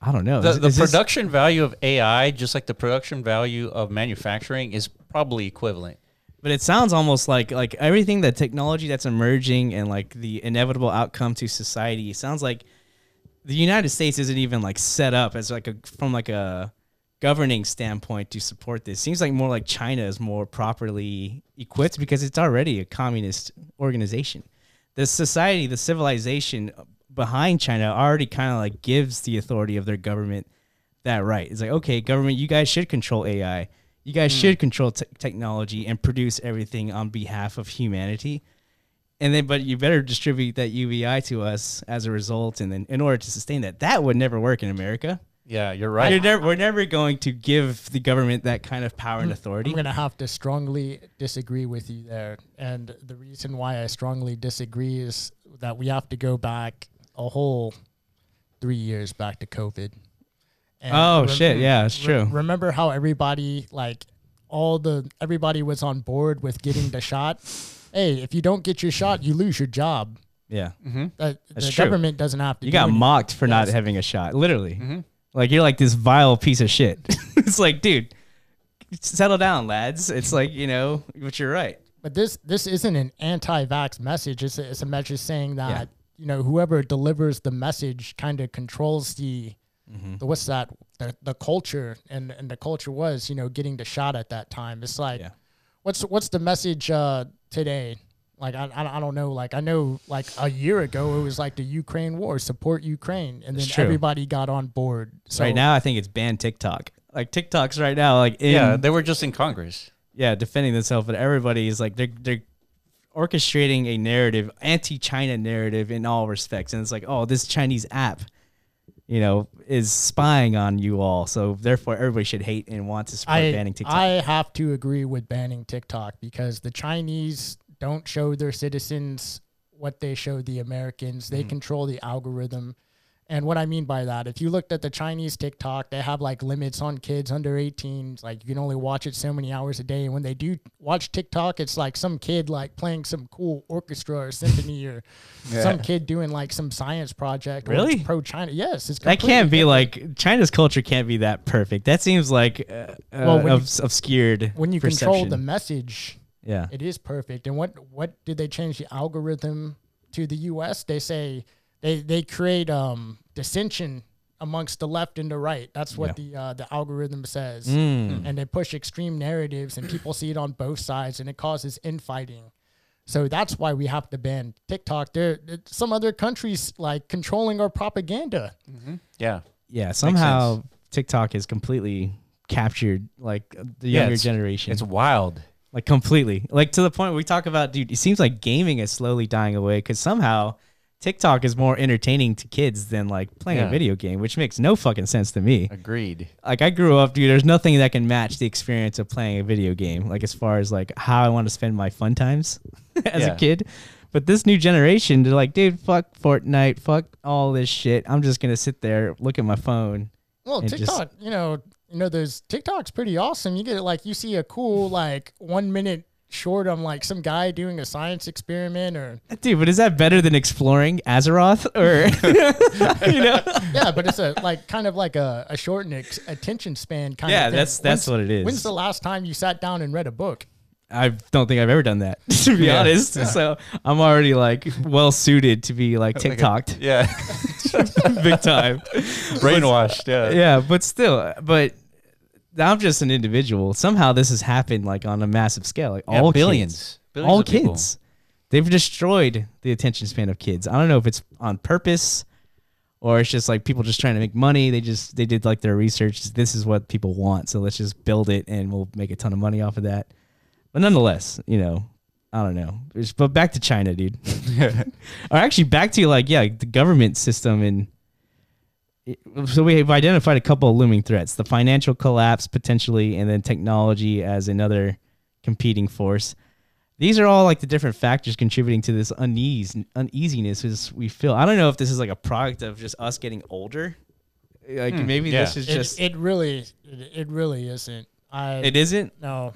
I don't know. the, Is- the is this- production value of AI, just like the production value of manufacturing, is probably equivalent. But it sounds almost like like everything the technology that's emerging and like the inevitable outcome to society. It sounds like the United States isn't even like set up as like a from like a governing standpoint to support this. Seems like more like China is more properly equipped because it's already a communist organization. The society, the civilization behind China already kind of like gives the authority of their government that right. It's like, okay, government, you guys should control AI. You guys hmm. should control te- technology and produce everything on behalf of humanity. And then, but you better distribute that UBI to us as a result. And then, in order to sustain that, that would never work in America. Yeah, you're You're right. never, we're never going to give the government that kind of power and mm. authority. I'm gonna have to strongly disagree with you there, and the reason why I strongly disagree is that we have to go back a whole three years back to COVID. And Oh, shit, yeah, it's true. remember how everybody like all the everybody was on board with getting the shot? Hey, if you don't get your shot, you lose your job. yeah. Uh, That's the true. government doesn't have to. You do got anything. mocked for not Yes. having a shot, literally. Like, you're like this vile piece of shit. it's like, dude, settle down, lads. It's like, you know, but you're right. But this this isn't an anti-vax message. It's a, it's a message saying that you know whoever delivers the message kind of controls the, Mm-hmm. the what's that the, the culture and and the culture was you know getting the shot at that time. It's like Yeah. What's what's the message uh, today? Like I, I I don't know. Like I know like a year ago it was like the Ukraine war, support Ukraine, and then true. everybody got on board. So right now, I think it's banned TikTok. Like TikTok's right now, like in, yeah, yeah, they were just in Congress. Yeah, defending themselves, but everybody is like they're they're orchestrating a narrative, anti-China narrative in all respects, and it's like, oh, this Chinese app, you know, is spying on you all, so therefore everybody should hate and want to support I, banning TikTok. I have to agree with banning TikTok because the Chinese don't show their citizens what they show the Americans. They mm-hmm. control the algorithm. And what I mean by that, if you looked at the Chinese TikTok, they have like limits on kids under 18. Like you can only watch it so many hours a day. And when they do watch TikTok, it's like some kid like playing some cool orchestra or symphony or some kid doing like some science project. Really? Pro China. Yes. It's that can't be different. like China's culture can't be that perfect. That seems like uh, Well, uh, you- obscured. when you control the message yeah, It is perfect. And what what did they change the algorithm to the U.S.? They say they they create um dissension amongst the left and the right. That's what the uh, the algorithm says. Mm. And they push extreme narratives, and people see it on both sides, and it causes infighting. So that's why we have to ban TikTok. There, some other countries like controlling our propaganda. Yeah, yeah. Somehow TikTok is completely captured like the Yeah, younger it's- generation. it's wild. like completely like to the point where we talk about dude it seems like gaming is slowly dying away because somehow TikTok is more entertaining to kids than like playing Yeah. a video game, which makes no fucking sense to me. Agreed. Like I grew up, dude. There's nothing that can match the experience of playing a video game. Like as far as like how I want to spend my fun times as Yeah. a kid. But this new generation, they're like, dude, fuck Fortnite, fuck all this shit. I'm just gonna sit there, look at my phone. Well, and just- TikTok, you know, you know, there's TikTok's pretty awesome. You get it like you see a cool like one minute short on like some guy doing a science experiment or Dude, but is that better than exploring Azeroth? Or you know? yeah, but it's a like kind of like a, a short ex- attention span kind Yeah, of thing. that's- that's When's- what it is. When's the last time you sat down and read a book? I don't think I've ever done that, to be Yeah. honest. So I'm already like well suited to be like TikToked Yeah. big time. Brainwashed. Yeah. yeah, but still, but I'm just an individual. Somehow this has happened like on a massive scale. Like Yeah, all billions. kids, Billions all of people. kids. They've destroyed the attention span of kids. I don't know if it's on purpose or it's just like people just trying to make money. They just they did like their research. This is what people want, so let's just build it and we'll make a ton of money off of that. But nonetheless, you know, I don't know. It's- But back to China, dude. or actually back to like yeah, the government system and so we have identified a couple of looming threats: the financial collapse potentially, and then technology as another competing force. These are all like the different factors contributing to this unease uneasiness as we feel. I don't know if this is like a product of just us getting older. Like hmm. maybe yeah. this is It, just it really it, it really isn't. I it isn't. no.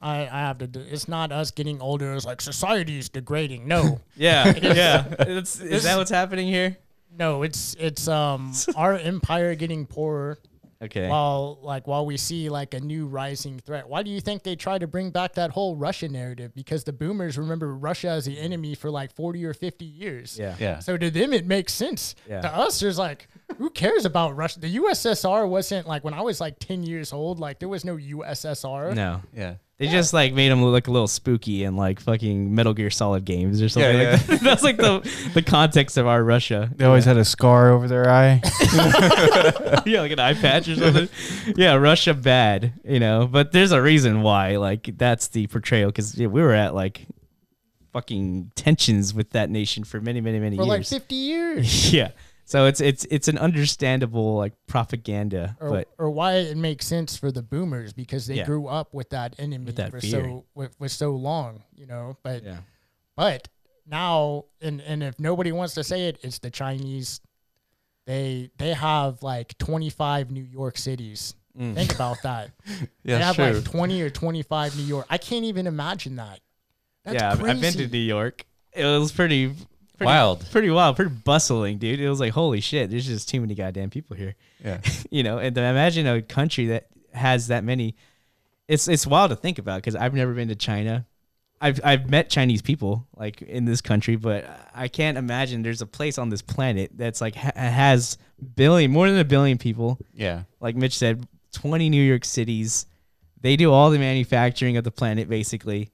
I, I have to do. It's not us getting older. It's like society is degrading. No, Yeah, yeah. It's, is that what's happening here? No. It's it's um our empire getting poorer Okay. while like while we see like a new rising threat. Why do you think they try to bring back that whole Russia narrative? Because the boomers remember Russia as the enemy for like forty or fifty years. Yeah. Yeah. So to them it makes sense. Yeah. To us, there's like, who cares about Russia? The USSR wasn't like when I was like ten years old. Like there was no USSR. No. Yeah. They just like made him look a little spooky in like fucking Metal Gear Solid games or something Yeah, like that. That's like the the context of our Russia. They always had a scar over their eye. yeah, like an eye patch or something. yeah, Russia bad, you know. But there's a reason why, like, that's the portrayal because we were at like fucking tensions with that nation for many, many, many years. For like years. fifty years. yeah, so it's it's it's an understandable like propaganda, Or, but or why it makes sense for the boomers because they Yeah. grew up with that enemy With that for fear. so with, with so long, you know. But yeah, But now, and and if nobody wants to say it, it's the Chinese. They they have like twenty five New York cities. Mm. Think about that. Yeah. they have true. like twenty or twenty five New York. I can't even imagine that. That's yeah. I've- I've been to. New York. It was pretty, pretty Wild. pretty wild, pretty bustling, dude. It was like holy shit. There's just too many goddamn people here. yeah. you know, and imagine a country that has that many. It's it's wild to think about because I've never been to China. I've I've met Chinese people like in this country, but I can't imagine there's a place on this planet that's like ha- has billion more than a billion people. Yeah. Like Mitch said, 20 New York cities. They do all the manufacturing of the planet basically,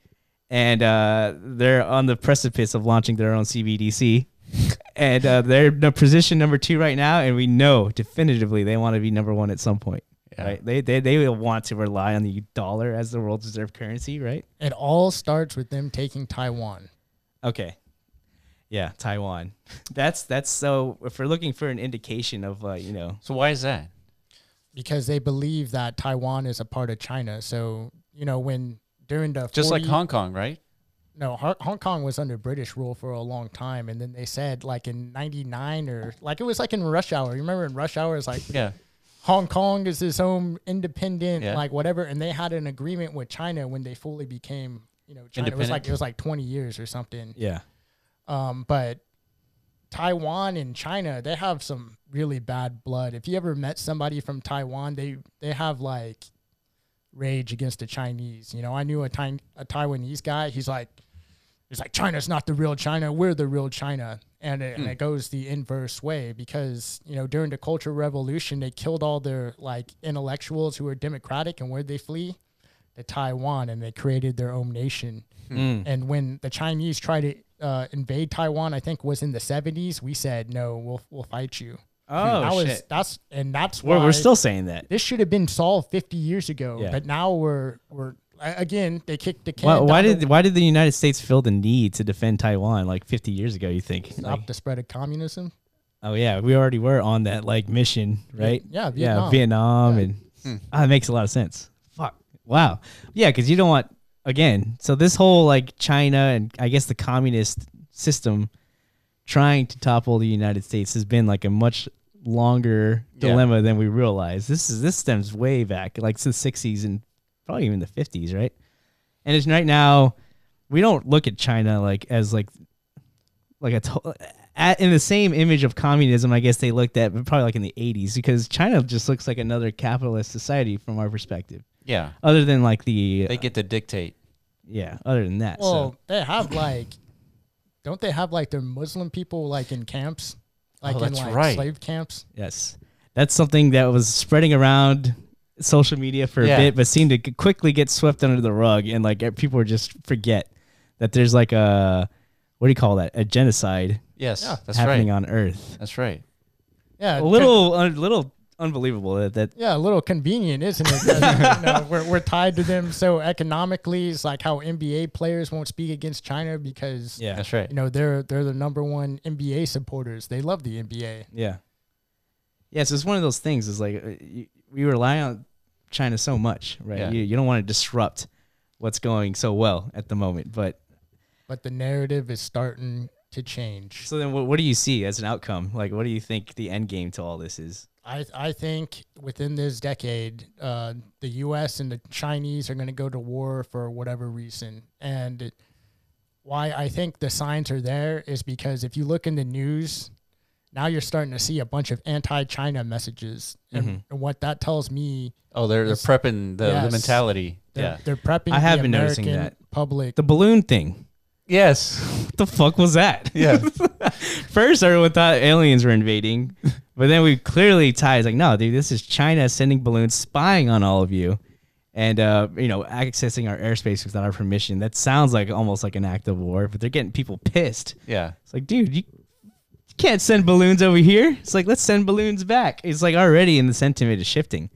and uh, they're on the precipice of launching their own CBDC. and uh, they're in position number two right now, and we know definitively they want to be number one at some point. Yeah. Right? They, they they will want to rely on the dollar as the world's reserve currency, right? It all starts with them taking Taiwan. Okay. Yeah, Taiwan. That's that's so. If we're looking for an indication of, uh, you know, So why is that? because they believe that Taiwan is a part of China. So you know when during the Just like Hong Kong, right? no Hong Hong Kong was under British rule for a long time, and then they said like in '99 or like it was like in Rush Hour. You remember in Rush Hour? It's like Yeah. Hong Kong is its own independent, Yeah. like whatever, and they had an agreement with China when they fully became, you know, China. It was like it was like 20 years or something. yeah, Um, but Taiwan and China, they have some really bad blood. If you ever met somebody from Taiwan, they they have like rage against the Chinese. You know, I knew a, Tai- a Taiwanese guy. He's like, he's like, China's not the real China. We're the real China. And it, and it goes the inverse way because you know during the Cultural Revolution they killed all their like intellectuals who were democratic and where'd they flee? To Taiwan and they created their own nation. Mm. And when the Chinese tried to uh, invade Taiwan, I think was in the 70s, we said no, we'll we'll fight you. Oh that was shit. that's and that's why We're, we're still saying that. this should have been solved 50 years ago. Yeah. But now we're we're again, they kicked the can. Why, why did the- why did the United States feel the need to defend Taiwan like 50 years ago? You think? stop Like, the spread of communism? oh yeah, we already were on that like mission, right? Yeah, Yeah, Vietnam. Vietnam, Yeah. and Hmm. ah, it makes a lot of sense. Fuck. Wow. Yeah, because you don't want again. So this whole like China and I guess the communist system trying to topple the United States has been like a much longer Yeah. dilemma than we realize. This is this stems way back, like since the '60s and probably even the '50s, right? And it's right now we don't look at China like as like like a to- at, in the same image of communism. I guess they looked at, but probably like in the '80s, because China just looks like another capitalist society from our perspective. Yeah. Other than like the They get to dictate. yeah, other than that, Well, so they have like, don't they have like their Muslim people like in camps, Oh, like in Oh, that's like right. slave camps? yes, that's something that was spreading around social media for Yeah. a bit, but seemed to quickly get swept under the rug, and like people would just forget that there's like a what do you call that? A genocide Yes, Yeah. that's happening right. on Earth. That's right. Yeah, A little, a little unbelievable that, that Yeah, a little convenient, isn't it? 'Cause, you know, we're, we're tied to them so economically. It's like how NBA players won't speak against China because yeah, That's right. you know they're they're the number one NBA supporters. They love the NBA. Yeah. Yeah, so it's one of those things. Is like uh, you, we rely on China so much, right? Yeah. You, you don't want to disrupt what's going so well at the moment. But But the narrative is starting to change. so then, what, what do you see as an outcome? Like, what do you think the end game to all this is? I I think within this decade, uh, the U.S. and the Chinese are going to go to war for whatever reason, and it, why I think the signs are there is because if you look in the news, now you're starting to see a bunch of anti-China messages, and, Mhm. and what that tells me, Oh, they're they're prepping the, the mentality. they're, Yeah. they're prepping. I have the been noticing that. public. The balloon thing. Yes. What the fuck was that? Yeah. First, everyone thought aliens were invading, but then we clearly tied. It's like, no, dude, this is China sending balloons, spying on all of you, and uh, you know, accessing our airspace without our permission. That sounds like almost like an act of war, but they're getting people pissed. Yeah. It's like, dude, you you can't send balloons over here. It's like, let's send balloons back. It's like already in the sentiment is shifting,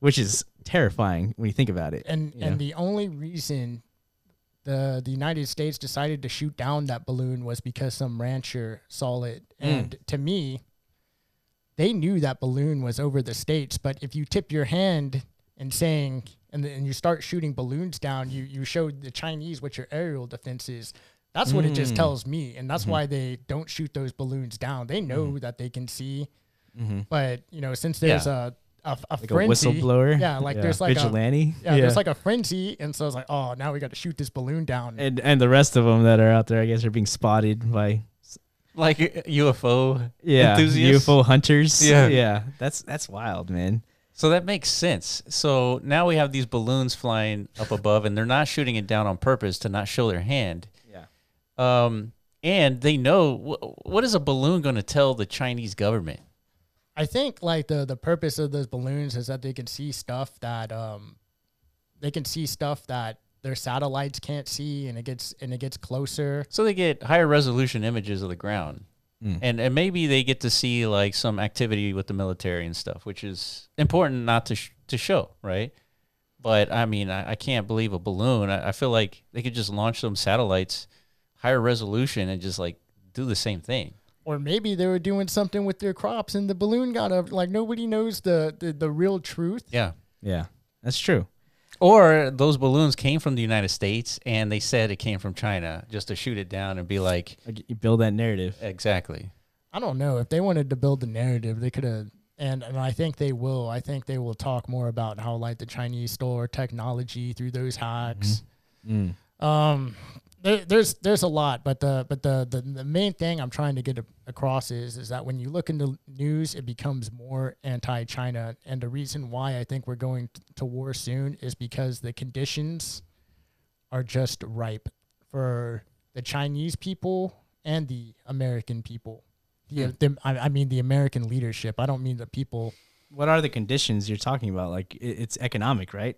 which is terrifying when you think about it. and Yeah. and the only reason the the United States decided to shoot down that balloon was because some rancher saw it. Mm. And to me, they knew that balloon was over the states. But if you tip your hand and saying and then you start shooting balloons down, you you showed the Chinese what your aerial defense is. That's what it just Mm. tells me, and that's Mhm. why they don't shoot those balloons down. They know that they can see, Mm-hmm. but you know, since there's a a, a Like frenzy, a whistleblower. Yeah, like there's like a- vigilante. yeah, there's like a frenzy, and so it's like, oh, now we got to shoot this balloon down. and and the rest of them that are out there, I guess, are being spotted by Like UFO yeah enthusiasts. UFO hunters. Yeah. yeah. That's that's wild, man. So that makes sense. So now we have these balloons flying up above, and they're not shooting it down on purpose to not show their hand. Yeah. Um, and they know wh- what is a balloon going to tell the Chinese government? I think like the the purpose of those balloons is that they can see stuff that um they can see stuff that their satellites can't see, and it gets and it gets closer. So they get higher resolution images of the ground, Mm. and and maybe they get to see like some activity with the military and stuff, which is important not to sh- to show, right? But I mean, I, I can't believe a balloon. I, I feel like they could just launch some satellites, higher resolution, and just like do the same thing. Or maybe they were doing something with their crops, and the balloon got up. Like nobody knows the the, the real truth. Yeah. Yeah, that's true. Or those balloons came from the United States and they said it came from China just to shoot it down and be like, Like, you build that narrative. exactly. I don't know if they wanted to build the narrative, they could have. And, and I think they will. I think they will talk more about how like the Chinese stole technology through those hacks. Mm. Um, there, there's there's a lot, but the but the, the the main thing I'm trying to get across is is that when you look into news, it becomes more anti-China, and the reason why I think we're going to war soon is because the conditions are just ripe for the Chinese people and the American people. The, Hmm. the I, I mean the American leadership. I don't mean the people. What are the conditions you're talking about? Like it, it's economic, right?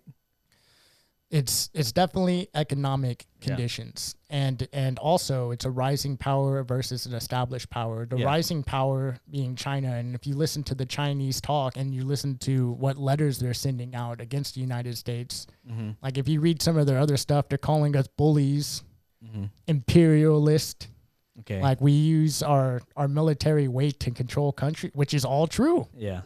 It's it's definitely economic Yeah. conditions and and also it's a rising power versus an established power the Yeah. rising power being china and if you listen to the chinese talk and you listen to what letters they're sending out against the united states Mm-hmm. like if you read some of their other stuff they're calling us bullies Mm-hmm. imperialist Okay. like we use our our military weight to control country which is all true yeah.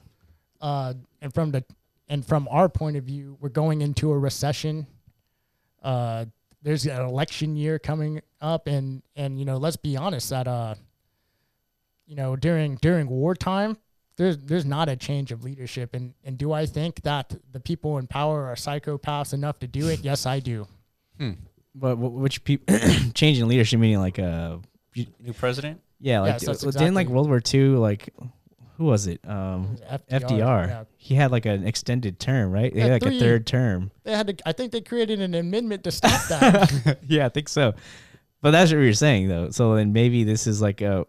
uh, and from the and from our point of view, we're going into a recession. Uh, there's an election year coming up, and and you know, let's be honest that uh, you know, during during wartime, there's there's not a change of leadership, and and do I think that the people in power are psychopaths enough to do it? Yes, I do. But which people change in leadership meaning like a New president? yeah like Yes, that's uh, didn't like World War II like who was it? Um FDR, yeah. he had like an extended term right? He Yeah, had like three- a third term. They had to. I think they created an amendment to stop that. yeah I think so. But that's what you're saying though. So then maybe this is like a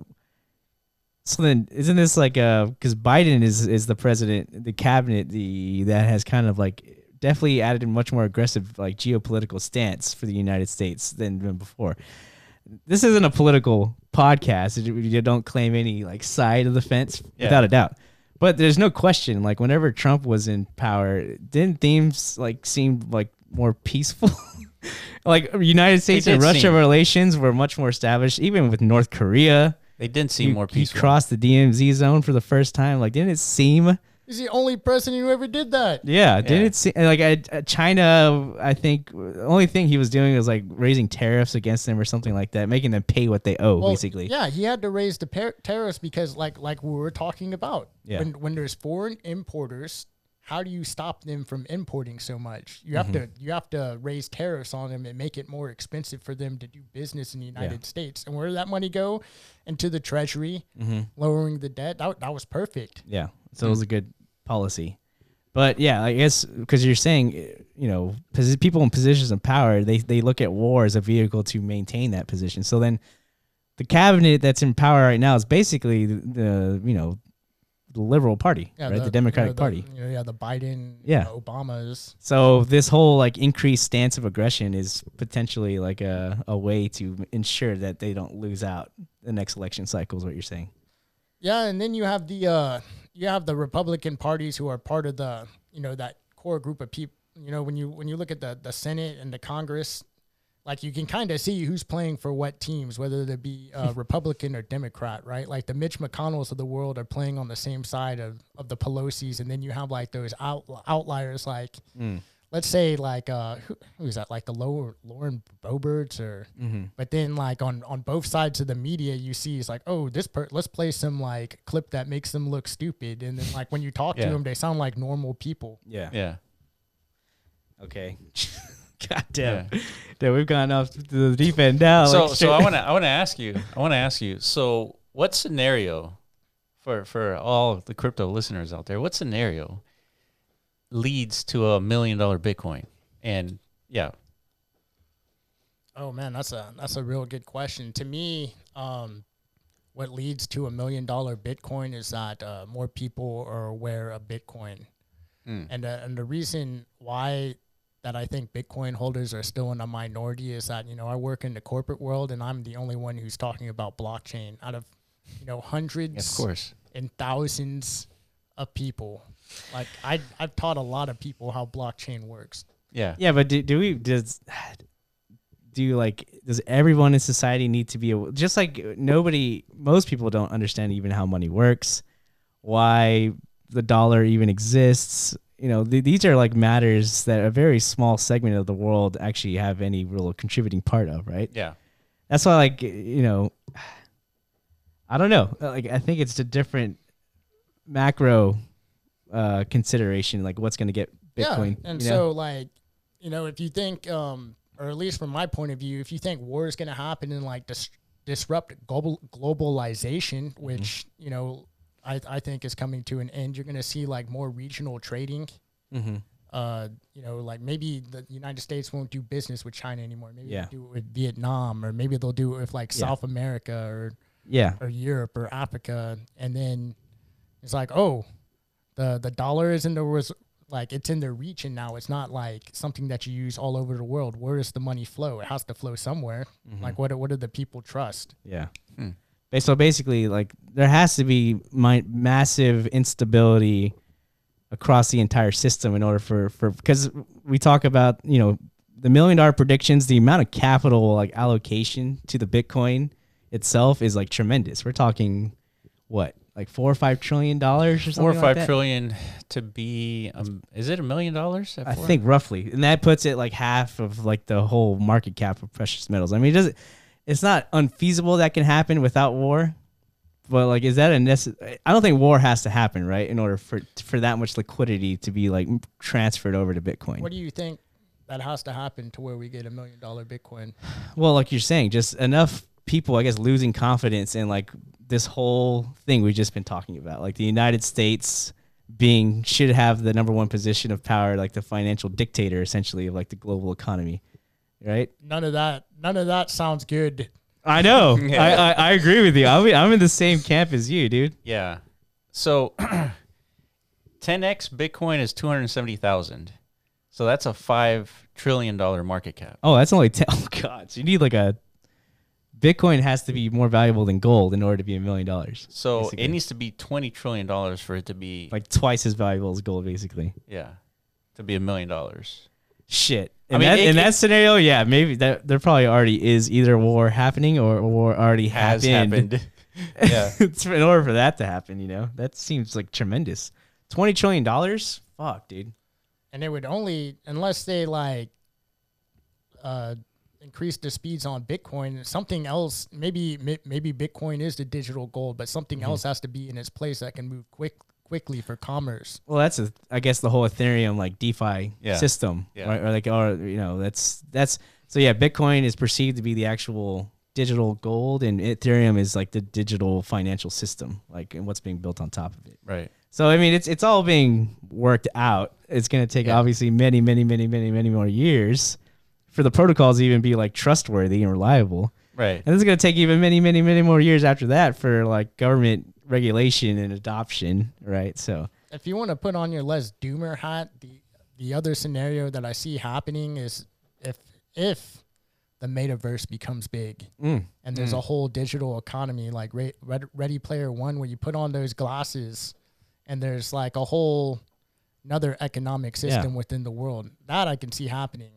so then isn't this like a because Biden is is the president the cabinet the that has kind of like definitely added a much more aggressive like geopolitical stance for the United States than, than before this isn't a political podcast. You you don't claim any like side of the fence Yeah. without a doubt. But there's no question. Like whenever Trump was in power, didn't themes like seem like more peaceful? like United States and Russia seem- relations were much more established. Even with North Korea, They didn't seem he, more he peaceful. crossed the DMZ zone for the first time. Like didn't it seem? He's the only president who ever did that. Yeah, didn't Yeah. it seem like uh, uh, China? I think the only thing he was doing was like raising tariffs against them or something like that, making them pay what they owe, Well, basically. Yeah, he had to raise the par- tariffs because, like, like we were talking about, Yeah. when when there's foreign importers, how do you stop them from importing so much? You have Mm-hmm. to you have to raise tariffs on them and make it more expensive for them to do business in the United States. And where did that money go? Into the treasury, Mm-hmm. lowering the debt. That, that was perfect. Yeah. So it was a good policy. But yeah, I guess because you're saying, uh, you know, people in positions of power, they, they look at war as a vehicle to maintain that position. So then the cabinet that's in power right now is basically the, the you know, the liberal party, right? The, Democratic you know, Party. You know, yeah, the Biden, Yeah. uh, Obama's. So this whole like increased stance of aggression is potentially like a, a way to ensure that they don't lose out the next election cycle is what you're saying. Yeah, and then you have the uh, you have the Republican parties who are part of the you know that core group of people. You know when you when you look at the the Senate and the Congress, like you can kind of see who's playing for what teams, whether they be uh, Republican or Democrat, right? Like the Mitch McConnells of the world are playing on the same side of of the Pelosi's, and then you have like those out, outliers like. Let's say like uh who, who's that like the lower Lauren Boeberts or but then like on on both sides of the media you see it's like oh this per let's play some like clip that makes them look stupid and then like when you talk to them they sound like normal people Yeah. Yeah. Okay. God damn. Yeah. Damn, we've gone off to the deep end now. so like, so I want to I want to ask you I want to ask you so what scenario for for all the crypto listeners out there what scenario leads to a million dollar Bitcoin. And yeah. Oh man that's a that's a real good question. To me um what leads to a million dollar bitcoin is that uh, more people are aware of bitcoin. Hmm. and uh, and the reason why that I think Bitcoin holders are still in a minority is that you know I work in the corporate world and I'm the only one who's talking about blockchain. Out of you know hundreds of course. and thousands of people. Like I I've taught a lot of people how blockchain works. yeah Yeah, but do, do we does do you like does everyone in society need to be a, just like nobody most people don't understand even how money works, why the dollar even exists. You know, th- these are like matters that a very small segment of the world actually have any real contributing part of, right? yeah that's why like you know i don't know like i think it's a different macro uh consideration like what's going to get bitcoin Yeah, and you know? so like, you know, if you think, um, or at least from my point of view, if you think war is going to happen and like dis- disrupt global globalization, Mm-hmm. which you know, I I think is coming to an end, you're going to see like more regional trading. mm-hmm. Uh, you know, like maybe the United States won't do business with China anymore. Maybe Yeah. they'll do it with Vietnam, or maybe they'll do it with like Yeah. South America or yeah or Europe or Africa, and then it's like, oh, the the dollar is in the res- like it's in their reach and now it's not like something that you use all over the world. Where does the money flow? It has to flow somewhere. Like what? What do the people trust? Yeah. Hmm. So basically, like there has to be my massive instability across the entire system in order for for because we talk about you know the million dollar predictions, the amount of capital like allocation to the Bitcoin itself is like tremendous. We're talking what like four or five trillion dollars or something. Four or like five that? trillion to be, um, is it a million dollars? I think roughly, and that puts it like half of like the whole market cap of precious metals. I mean, it doesn't. It's not unfeasible that can happen without war, but like, is that a necessary? I don't think war has to happen, right, in order for for that much liquidity to be like transferred over to Bitcoin. What do you think that has to happen to where we get a million dollar Bitcoin? Well, like you're saying, just enough people, I guess, losing confidence in like this whole thing we've just been talking about. Like the United States being should have the number one position of power, like the financial dictator, essentially, of like the global economy, right? None of that. None of that sounds good. I know. Yeah. I, I I agree with you. I'm I'm in the same camp as you, dude. Yeah. So 10x Bitcoin is 270,000. So that's a 5 trillion dollar market cap. Oh, that's only ten. Oh god, so you need like a Bitcoin has to be more valuable than gold in order to be a million dollars. So Basically. it needs to be 20 trillion dollars for it to be Like twice as valuable as gold, basically. yeah, to be a million dollars. Shit. I mean, that, in it- that scenario, yeah, maybe that there probably already is either war happening or war already Has happened. happened. yeah. In order for that to happen, you know, that seems like tremendous. Twenty trillion dollars? Fuck, dude. and it would only unless they like uh increase the speeds on bitcoin something else maybe may- maybe bitcoin is the digital gold but something Mm-hmm. else has to be in its place that can move quick quickly for commerce Well, that's a, I guess the whole Ethereum like DeFi Yeah. system, Yeah. right? Or like, or you know, that's that's so yeah. Bitcoin is perceived to be the actual digital gold, and Ethereum is like the digital financial system, like and what's being built on top of it. Right. So I mean, it's it's all being worked out. It's going to take Yeah. obviously many, many, many, many, many more years for the protocols to even be like trustworthy and reliable. Right. And this is going to take even many, many, many more years after that for like government regulation and adoption, right? So if you want to put on your les doomer hat the the other scenario that i see happening is if if the metaverse becomes big mm, and there's a whole digital economy like Re- ready player one where you put on those glasses and there's like a whole another economic Yeah. system within the world that i can see happening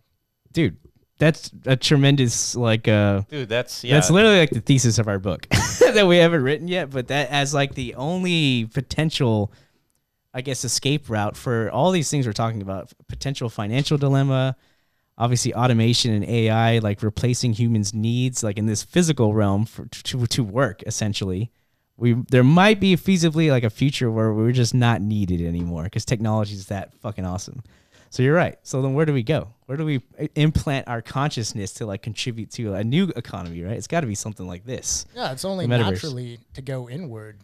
dude, that's a tremendous like uh Dude, that's yeah. that's literally like the thesis of our book that we haven't written yet, but that as like the only potential I guess escape route for all these things we're talking about, potential financial dilemma, obviously automation and AI like replacing humans' needs like in this physical realm for to to work essentially. We there might be feasibly like a future where we're just not needed anymore because technology is that fucking awesome. So you're right. So then where do we go? Where do we implant our consciousness to like contribute to a new economy, right? It's got to be something like this. yeah it's only naturally to go inward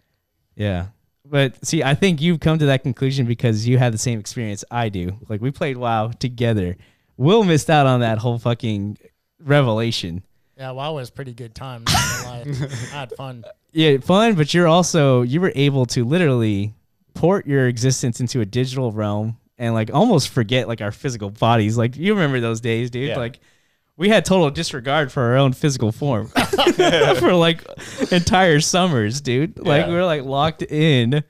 Yeah. But see, I think you've come to that conclusion because you had the same experience I do. Like we played WoW together. Will missed out on that whole fucking revelation. yeah wow was pretty good time not gonna lie. i had fun Yeah, fun, but you're also you were able to literally port your existence into a digital realm and like almost forget like our physical bodies. Like you remember those days, dude. Yeah. Like we had total disregard for our own physical form for like entire summers, dude. Like Yeah. we were like locked in,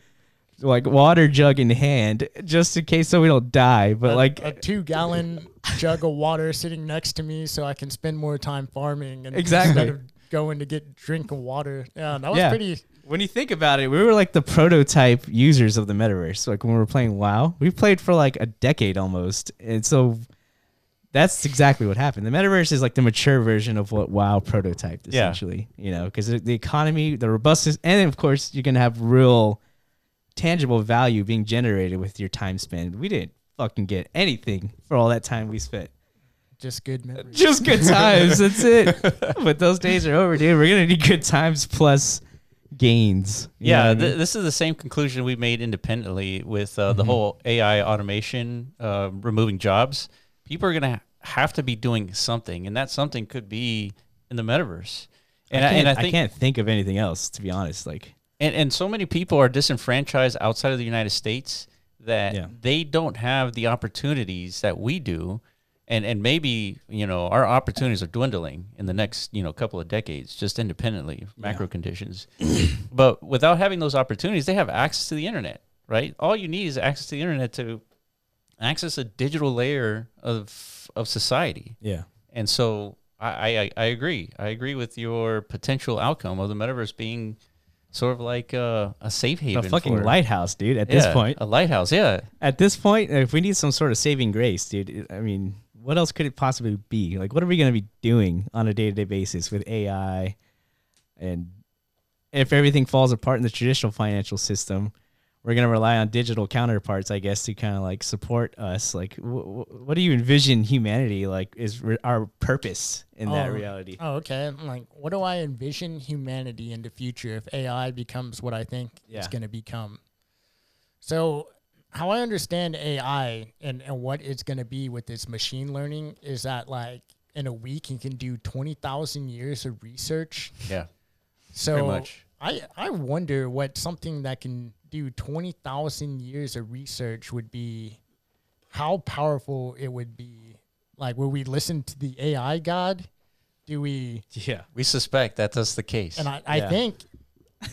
like water jug in hand, just in case so we don't die. But a, like a two gallon jug of water sitting next to me so i can spend more time farming and Exactly. instead of going to get drink of water yeah that was Yeah. pretty when you think about it, we were like the prototype users of the metaverse. Like when we were playing WoW, we played for like a decade almost, and so that's exactly what happened. The metaverse is like the mature version of what WoW prototyped, Yeah. essentially. You know, because the economy, the robustness, and of course, you're gonna have real, tangible value being generated with your time spent. We didn't fucking get anything for all that time we spent. just good memories Just good times. That's it. But those days are over, dude. We're gonna need good times plus gains. Yeah, what I mean? this is the same conclusion we made independently with uh, Mm-hmm. the whole AI automation uh, removing jobs. People are going to have to be doing something, and that something could be in the metaverse. And I, I, can't, and I I think can't think of anything else to be honest. Like, and, and so many people are disenfranchised outside of the United States that Yeah. they don't have the opportunities that we do. And, and maybe you know our opportunities are dwindling in the next you know couple of decades just independently of macro conditions but without having those opportunities they have access to the internet right all you need is access to the internet to access a digital layer of of society Yeah. and so I, I I agree. I agree with your potential outcome of the metaverse being sort of like a, a safe haven. A fucking for, lighthouse, dude. At this point, a lighthouse. Yeah, at this point, if we need some sort of saving grace, dude, I mean, what else could it possibly be? Like, what are we going to be doing on a day to day basis with AI? And if everything falls apart in the traditional financial system, we're going to rely on digital counterparts, I guess, to kind of like support us. Like, wh- wh- what do you envision humanity like is re- our purpose in that Oh. reality? Oh, okay. I'm like, what do I envision humanity in the future if AI becomes what I think Yeah. it's going to become? So, how I understand AI and, and what it's going to be with this machine learning is that, like, in a week, you can do 20,000 years of research. yeah, So, much. I, I wonder what something that can do 20,000 years of research would be, how powerful it would be. Like, will we listen to the AI god? Do we Yeah. we suspect that that's the case. and I, I Yeah. think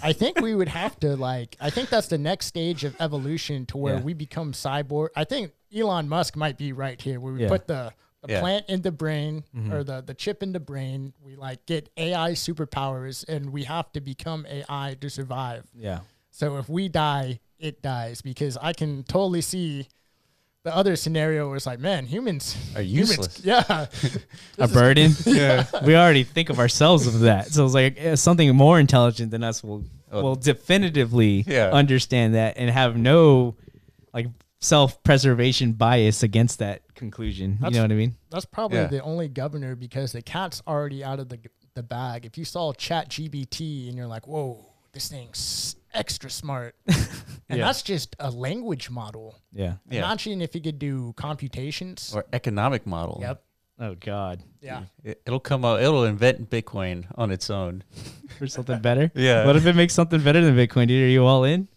I think we would have to like I think that's the next stage of evolution to where Yeah. we become cyborg. I think Elon Musk might be right here where we Yeah. put the, the Yeah. plant in the brain Mm-hmm. or the, the chip in the brain. We like get AI superpowers and we have to become AI to survive. Yeah. So if we die, it dies because I can totally see the other scenario was like, man, humans Are humans- useless. yeah. a burden. yeah, we already think of ourselves as that. So it's like eh, something more intelligent than us will Oh. will definitively Yeah. understand that and have no like self preservation bias against that conclusion. you know what I mean? That's probably Yeah. the only governor because the cat's already out of the the bag. If you saw Chat GPT and you're like, whoa, this thing's extra smart, and Yeah. that's just a language model. Yeah. Yeah. Imagine if you could do computations. or economic model. Yep. Oh God. Yeah. It, it'll come out. It'll invent Bitcoin on its own. For something better. Yeah. What if it makes something better than Bitcoin, dude? Are you all in?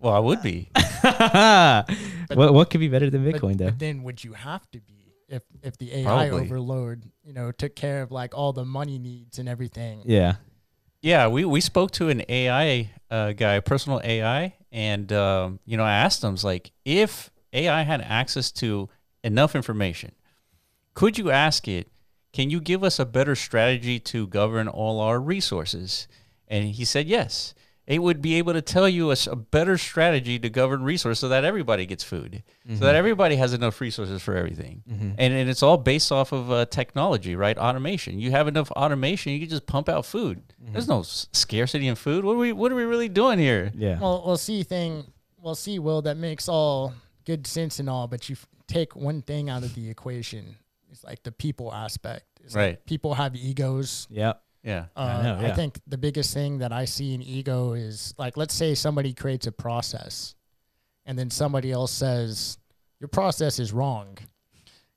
Well, I would be. what what could be better than But, Bitcoin though? but then would you have to be if if the AI Probably. overload, you know, took care of like all the money needs and everything? Yeah. Yeah, we, we spoke to an AI uh, guy, personal AI, and um, you know I asked him, like, if AI had access to enough information, could you ask it, can you give us a better strategy to govern all our resources? And he said yes. It would be able to tell you a better strategy to govern resources so that everybody gets food, so that mm-hmm. everybody has enough resources for everything. Mm-hmm. And, and it's all based off of uh, technology, right? Automation. You have enough automation, you can just pump out food. Mm-hmm. There's no s- scarcity in food. What are we What are we really doing here? Yeah. Well, we'll see thing. We'll see. Will that makes all good sense and all, but you f- take one thing out of the equation. It's like the people aspect. It's like Right. people have egos. Yep. Yeah. Uh, know, I think the biggest thing that I see in ego is like, let's say somebody creates a process, and then somebody else says your process is wrong,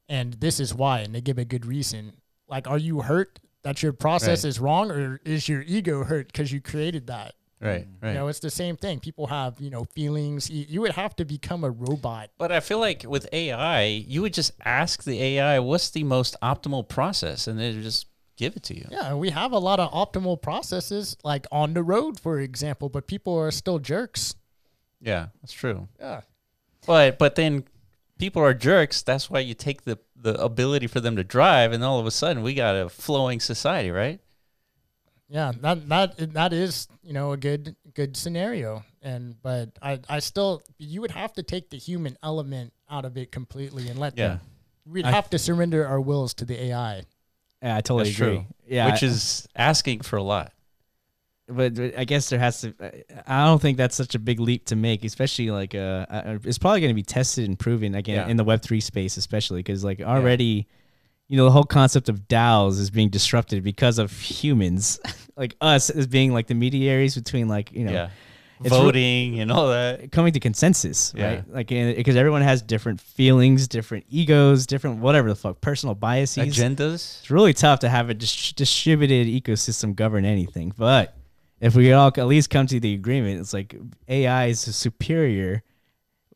and this is why, and they give a good reason. Like, are you hurt that your process Right. is wrong, or is your ego hurt because you created that? Right. Right. You know, it's the same thing. People have, you know, feelings. You, you would have to become a robot. But I feel like with AI, you would just ask the AI, "What's the most optimal process?" and they just give it to you. Yeah, we have a lot of optimal processes, like on the road, for example, but people are still jerks. Yeah, that's true. Yeah. But but then people are jerks. That's why you take the the ability for them to drive, and all of a sudden we got a flowing society, right? Yeah, that that that is, you know, a good good scenario. And but I I still you would have to take the human element out of it completely and let Yeah. them we'd I- have to surrender our wills to the AI. Yeah, I totally That's agree. true. Yeah. Which I- is asking for a lot. but, but I guess there has to. I don't think that's such a big leap to make, especially like uh, it's probably going to be tested and proven again Yeah. in the Web three space, especially because like already, you know, the whole concept of DAOs is being disrupted because of humans, like us as being like the mediaries between like you know yeah. It's re- Voting and all that. coming to consensus, Yeah. right? Like eh, because everyone has different feelings, different egos, different whatever the fuck, personal biases. Agendas. It's really tough to have a dis- distributed ecosystem govern anything. But if we all at least come to the agreement, it's like AI is superior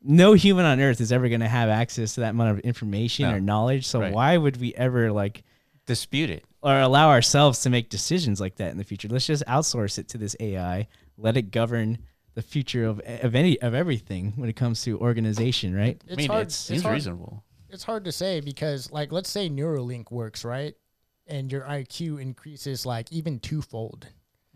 no human on earth is ever going to have access to that amount of information No. or knowledge. So Right. why would we ever like Dispute it. or allow ourselves to make decisions like that in the future? Let's just outsource it to this AI. Let it govern the future of of any of everything when it comes to organization, right? It's I mean, hard. it seems it's hard, reasonable. It's hard to say because, like, let's say Neuralink works, right? And your IQ increases like even twofold.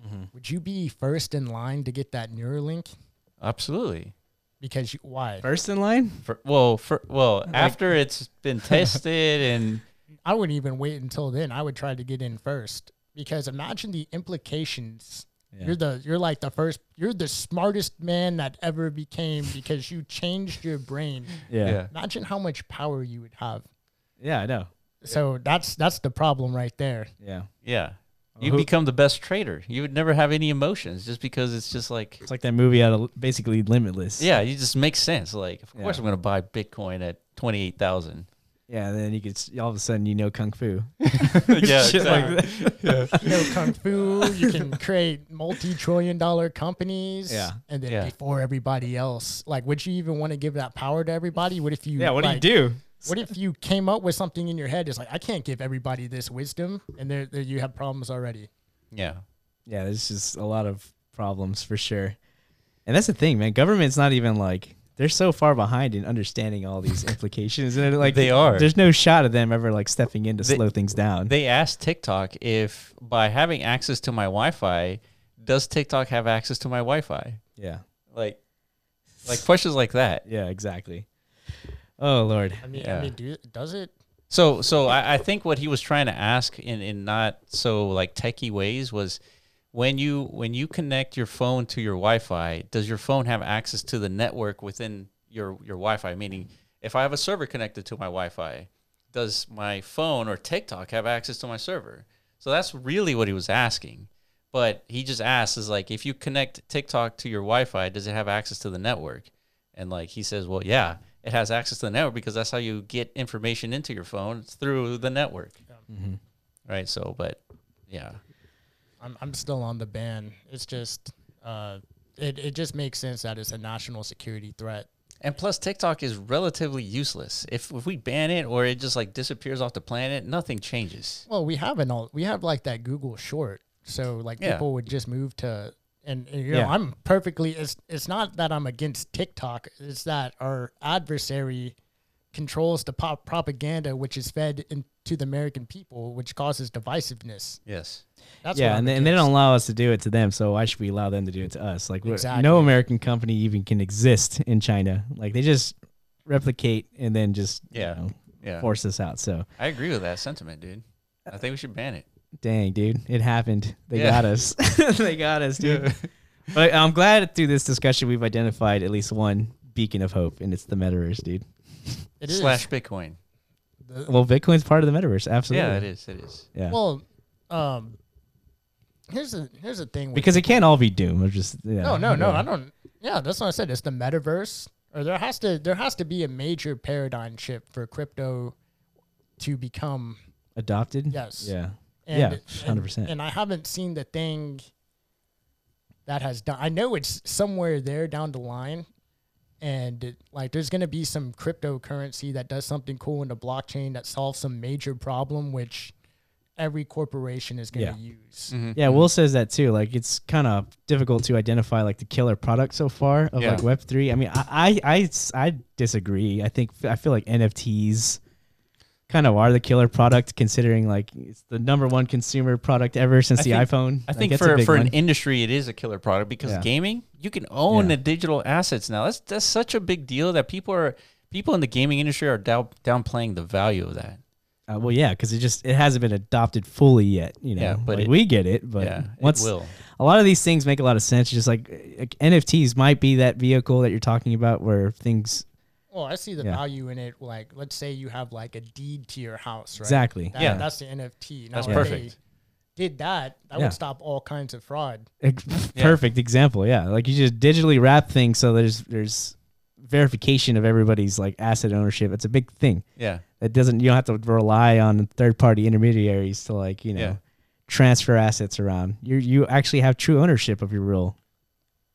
Mm-hmm. Would you be first in line to get that Neuralink? Absolutely. Because you, why? First in line? For, well, for well, after it's been tested and I wouldn't even wait until then. I would try to get in first because imagine the implications. Yeah. You're the you're like the first you're the smartest man that ever became because you changed your brain. Yeah. yeah. Imagine how much power you would have. Yeah, I know. So that's that's the problem right there. Yeah. yeah, you become the best trader. You would never have any emotions just because it's just like It's like that movie out of basically Limitless. yeah, you just make sense. Like, of Yeah. course, I'm gonna buy Bitcoin at twenty eight thousand. Yeah, and then you could s- all of a sudden you know kung fu. Yeah, Shit like that. You know, kung fu. You can create multi-trillion-dollar companies. Yeah. and then Yeah. before everybody else, like, would you even want to give that power to everybody? What if you? Yeah, what like, do you do? What if you came up with something in your head? It's like I can't give everybody this wisdom, and there, there you have problems already. Yeah, Yeah, there's just a lot of problems for sure. And that's the thing, man. Government's not even like they're so far behind in understanding all these implications, and like They are. There's no shot of them ever like stepping in to They- slow things down. they asked TikTok if by having access to my Wi-Fi, does TikTok have access to my Wi-Fi? yeah, Like, like questions like that. yeah, exactly. Oh lord. I mean, Yeah. I mean, do, does it? So, so I, I think what he was trying to ask in, in not so like techie ways was when you when you connect your phone to your Wi-Fi, does your phone have access to the network within your your Wi-Fi? Meaning, if I have a server connected to my Wi-Fi, does my phone or TikTok have access to my server? So that's really what he was asking. But he just asked is like, if you connect TikTok to your Wi-Fi, does it have access to the network? And like he says, well, yeah, it has access to the network because that's how you get information into your phone it's through the network, Mm-hmm. right? So, but yeah, I'm I'm still on the ban. It's just, uh, it it just makes sense that it's a national security threat. and plus TikTok is relatively useless. If if we ban it or it just like disappears off the planet, nothing changes. Well, we have an all we have like that Google Short, so like Yeah. people would just move to. And, and, you know, I'm perfectly. It's it's not that I'm against TikTok. It's that our adversary controls the pop propaganda which is fed into the American people, which causes divisiveness. Yes. That's yeah, and they, and they don't allow us to do it to them. So why should we allow them to do it to us? Like, we're- Exactly. no American company even can exist in China. Like, they just replicate and then just you Yeah. know, Yeah. force us out. So, I agree with that sentiment, dude. I think we should ban it. dang, dude, it happened. They Yeah. got us. they got us, dude. But I'm glad through this discussion we've identified at least one beacon of hope, and it's the metaverse, dude. It is. Slash Bitcoin. The- Well, Bitcoin's part of the metaverse, absolutely. Yeah, it is. It is. Yeah. well, um, here's the here's the thing. With because it can't all be doom. Of just yeah. No, no, no. yeah. I don't. Yeah, that's what I said. It's the metaverse, or there has to there has to be a major paradigm shift for crypto to become adopted. yes. Yeah. And, Yeah, 100%. And I haven't seen the thing that has done. I know it's somewhere there down the line, and like there's gonna be some cryptocurrency that does something cool in the blockchain that solves some major problem, which every corporation is gonna Yeah. use. Mm-hmm. Yeah, Will says that too. Like it's kind of difficult to identify like the killer product so far of Yeah. like Web three. I mean, I, I I I disagree. I think I feel like NFTs kind of are the killer product, considering like it's the number one consumer product ever since I the think- iPhone. I think for, for an industry, it is a killer product because Yeah. gaming, you can own Yeah. the digital assets now. That's that's such a big deal that people are people in the gaming industry are down, downplaying the value of that. Uh, well, yeah, because it just it hasn't been adopted fully yet. You know, Yeah, but Like, it- we get it, but yeah, once will. a lot of these things make a lot of sense. Just like, like NFTs might be that vehicle that you're talking about, where things Well, I see the Yeah. value in it. Like, let's say you have like a deed to your house, right? exactly That, Yeah. that's the NFT. Now, That's if perfect. Did that. That Yeah. would stop all kinds of fraud. Ex- perfect example. Yeah, like you just digitally wrap things so there's there's verification of everybody's like asset ownership. It's a big thing. Yeah, It doesn't you don't have to rely on third party intermediaries to like you know Yeah. transfer assets around. You you actually have true ownership of your real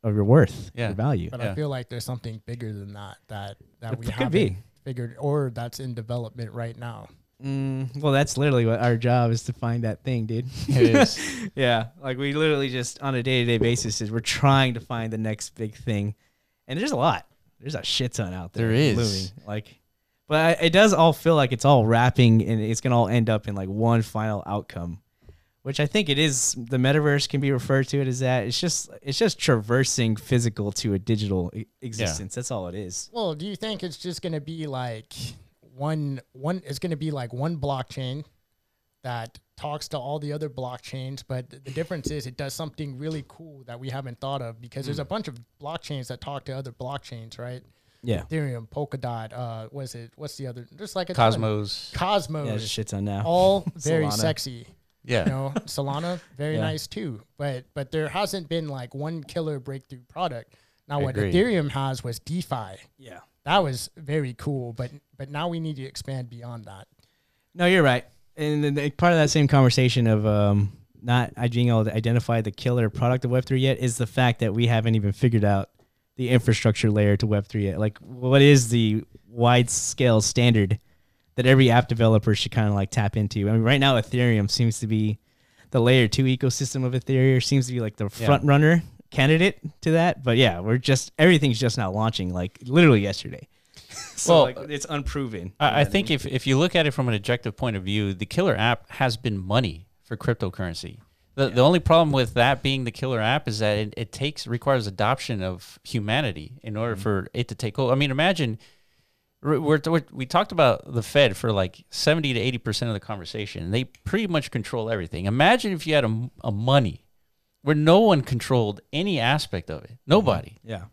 of your worth, Yeah. your value. But Yeah. I feel like there's something bigger than that that that It we could haven't be. figured or that's in development right now. Mm, well, that's literally what our job is to find that thing, dude. It is. yeah, like we literally just on a day to day basis is we're trying to find the next big thing, and there's a lot. There's a shit ton out there. There is. moving. like, but I, it does all feel like it's all wrapping, and it's gonna all end up in like one final outcome, which I think it is. The metaverse can be referred to it as that. It's just it's just traversing physical to a digital existence. That's all it is. Well, do you think it's just going to be like one one it's going to be like one blockchain that talks to all the other blockchains, but the difference is it does something really cool that we haven't thought of because there's a bunch of blockchains that talk to other blockchains, right? Yeah. Ethereum, Polkadot, uh was it what's the other there's like a ton. Cosmos. Cosmos. Yeah, there's a shit ton now. all very sexy. Yeah. You know, Solana, very Yeah. nice too. But but there hasn't been like one killer breakthrough product. Now I what agree. Ethereum has was DeFi. yeah. That was very cool, but but now we need to expand beyond that. No, you're right. And then the, part of that same conversation of um, not being able to identify the killer product of Web3 yet is the fact that we haven't even figured out the infrastructure layer to Web3 yet. Like, what is the wide scale standard that every app developer should kind of like tap into? I mean, right now, Ethereum seems to be the layer two ecosystem of Ethereum, seems to be like the Yeah. front runner candidate to that. But yeah, we're just, everything's just not launching like literally yesterday. so Well, like, it's unproven. I, I think if, if you look at it from an objective point of view, the killer app has been money for cryptocurrency. The, the only problem with that being the killer app is that it, it takes requires adoption of humanity in order mm-hmm. for it to take hold. I mean, imagine we're, we're, we're- talked about the Fed for like seventy to eighty percent of the conversation. They pretty much control everything. Imagine if you had a, a money where no one controlled any aspect of it. Nobody. yeah.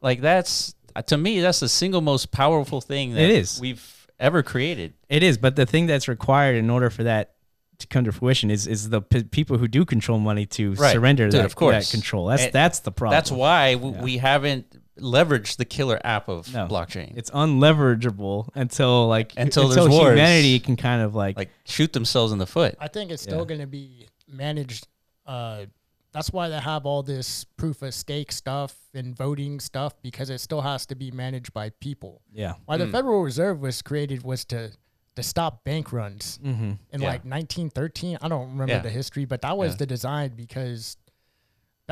Like that's uh, to me that's the single most powerful thing that It is. we've ever created. It is, but the thing that's required in order for that to come to fruition is is the p- people who do control money to Right. surrender Dude, that, of course. that control. That's And that's the problem. That's why w- Yeah. we haven't leveraged the killer app of No. blockchain. it's unleverageable until like Until until there's wars. humanity can kind of like, like shoot themselves in the foot. I think it's still Yeah. going to be managed. Uh, that's why they have all this proof of stake stuff and voting stuff because it still has to be managed by people. yeah. Why the Federal Reserve was created was to to stop bank runs Mm-hmm. in Yeah. like 1913. I don't remember Yeah. the history, but that was Yeah. the design because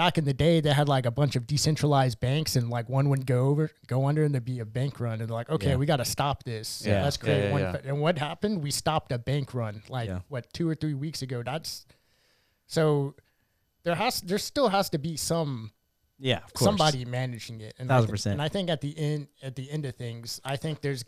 back in the day they had like a bunch of decentralized banks and like one would go over go under and there'd be a bank run and they're like okay Yeah. we got to stop this Yeah. let's create yeah, one and what happened we stopped a bank run like what two or three weeks ago that's so there has there still has to be some Yeah, of course. somebody managing it. And I Thousand thi- percent. And I think at the end at the end of things, I think there's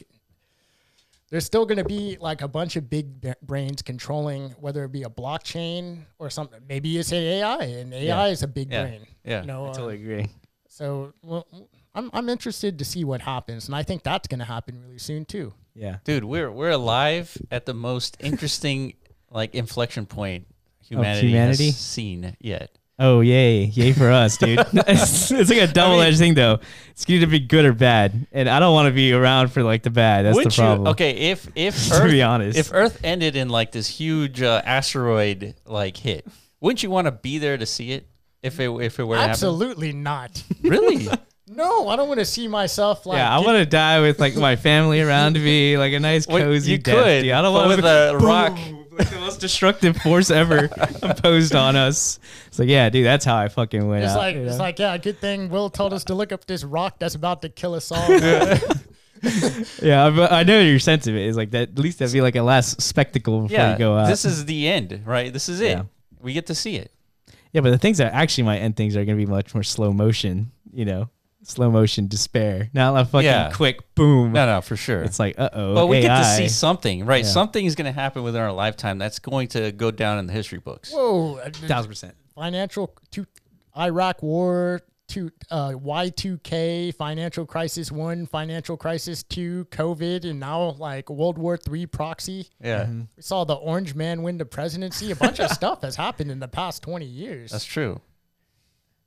there's still going to be like a bunch of big brains controlling whether it be a blockchain or something. Maybe it's an AI, and AI is a big Yeah. brain. Yeah. You know, I totally um, agree. so well, I'm I'm interested to see what happens, and I think that's going to happen really soon too. Yeah. Dude, we're we're alive at the most interesting like inflection point humanity, humanity? has seen yet. Oh yay, yay for us, dude! it's, it's like a double-edged thing, though. It's going to be good or bad, and I don't want to be around for like the bad. That's Would the problem. you okay if if To be honest. if Earth ended in like this huge uh, asteroid like hit, wouldn't you want to be there to see it? If it if it were to Absolutely not. Really? no, I don't want to see myself like. yeah, I get- want to die with like my family around me, like a nice Well, cozy you death. could, dude. I don't but want with a rock. Like the most destructive force ever imposed on us. It's like, yeah, dude, that's how I fucking went It's out. like you it's like yeah, good thing Will told us to look up this rock that's about to kill us all. yeah, but I know your sense of it is like that. At least that'd be like a last spectacle before yeah. you go out. This is the end, right? This is it. Yeah. We get to see it. yeah, but the things that actually might end things are going to be much more slow motion. You know, slow motion despair, not a fucking Yeah. quick boom. No, no, for sure. It's like, uh oh. But we get to see something, right? Yeah. Something is going to happen within our lifetime that's going to go down in the history books. Whoa, uh, thousand percent. financial to Iraq war to uh, Y2K financial crisis one, financial crisis two, COVID, and now like World War Three proxy. Yeah, Mm-hmm. We saw the orange man win the presidency. A bunch of stuff has happened in the past twenty years. that's true.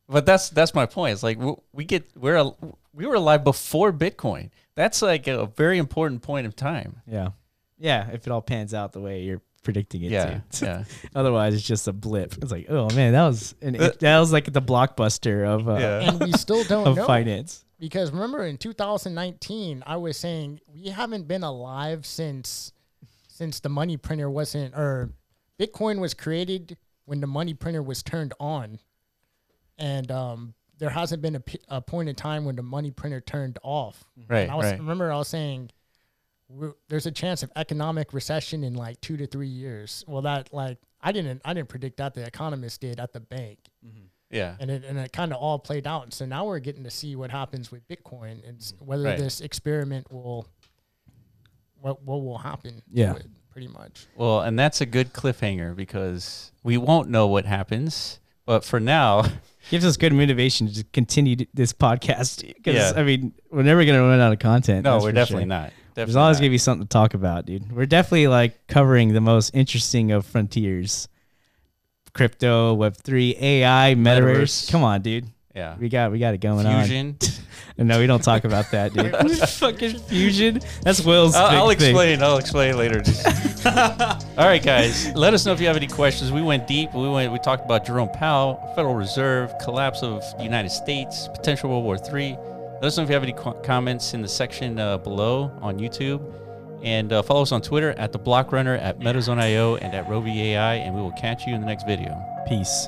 But that's that's my point. It's like we get we're al- we were alive before Bitcoin. That's like a very important point of time. Yeah, yeah. If it all pans out the way you're predicting it Yeah, to. yeah. Otherwise, it's just a blip. It's like, oh man, that was an, that was like the blockbuster of uh, Yeah. and we still don't of know finance. because remember in 2019 I was saying we haven't been alive since since the money printer wasn't or Bitcoin was created when the money printer was turned on, and um, there hasn't been a, p- a point in time when the money printer turned off. Mm-hmm. Right, And I was right. remember I was saying there's a chance of economic recession in like two to three years. Well, that like I didn't I didn't predict that the economists did at the bank mm-hmm. Yeah. and it and it kind of all played out. So now we're getting to see what happens with Bitcoin and mm-hmm. whether Right. this experiment will what what will happen. to Yeah. it, pretty much. Well, and that's a good cliffhanger because we won't know what happens. But for now, Gives us good motivation to continue this podcast. Because Yeah. I mean, we're never gonna run out of content. no, we're definitely sure. not. There's Definitely always not. gonna be something to talk about, dude. We're definitely like covering the most interesting of frontiers: crypto, Web three, AI, metaverse. Metaverse. Come on, dude. Yeah. We got we got it going on. Fusion. on. No, we don't talk about that, dude. Fucking fusion. That's Will's. I'll, big I'll thing. explain. I'll explain later. All right, guys. Let us know if you have any questions. We went deep. We went. We talked about Jerome Powell, Federal Reserve, collapse of the United States, potential World War III. Let us know if you have any qu- comments in the section uh, below on YouTube, and uh, follow us on Twitter at the Block Runner, at MetaZone.io, and at RoviAI. And we will catch you in the next video. Peace.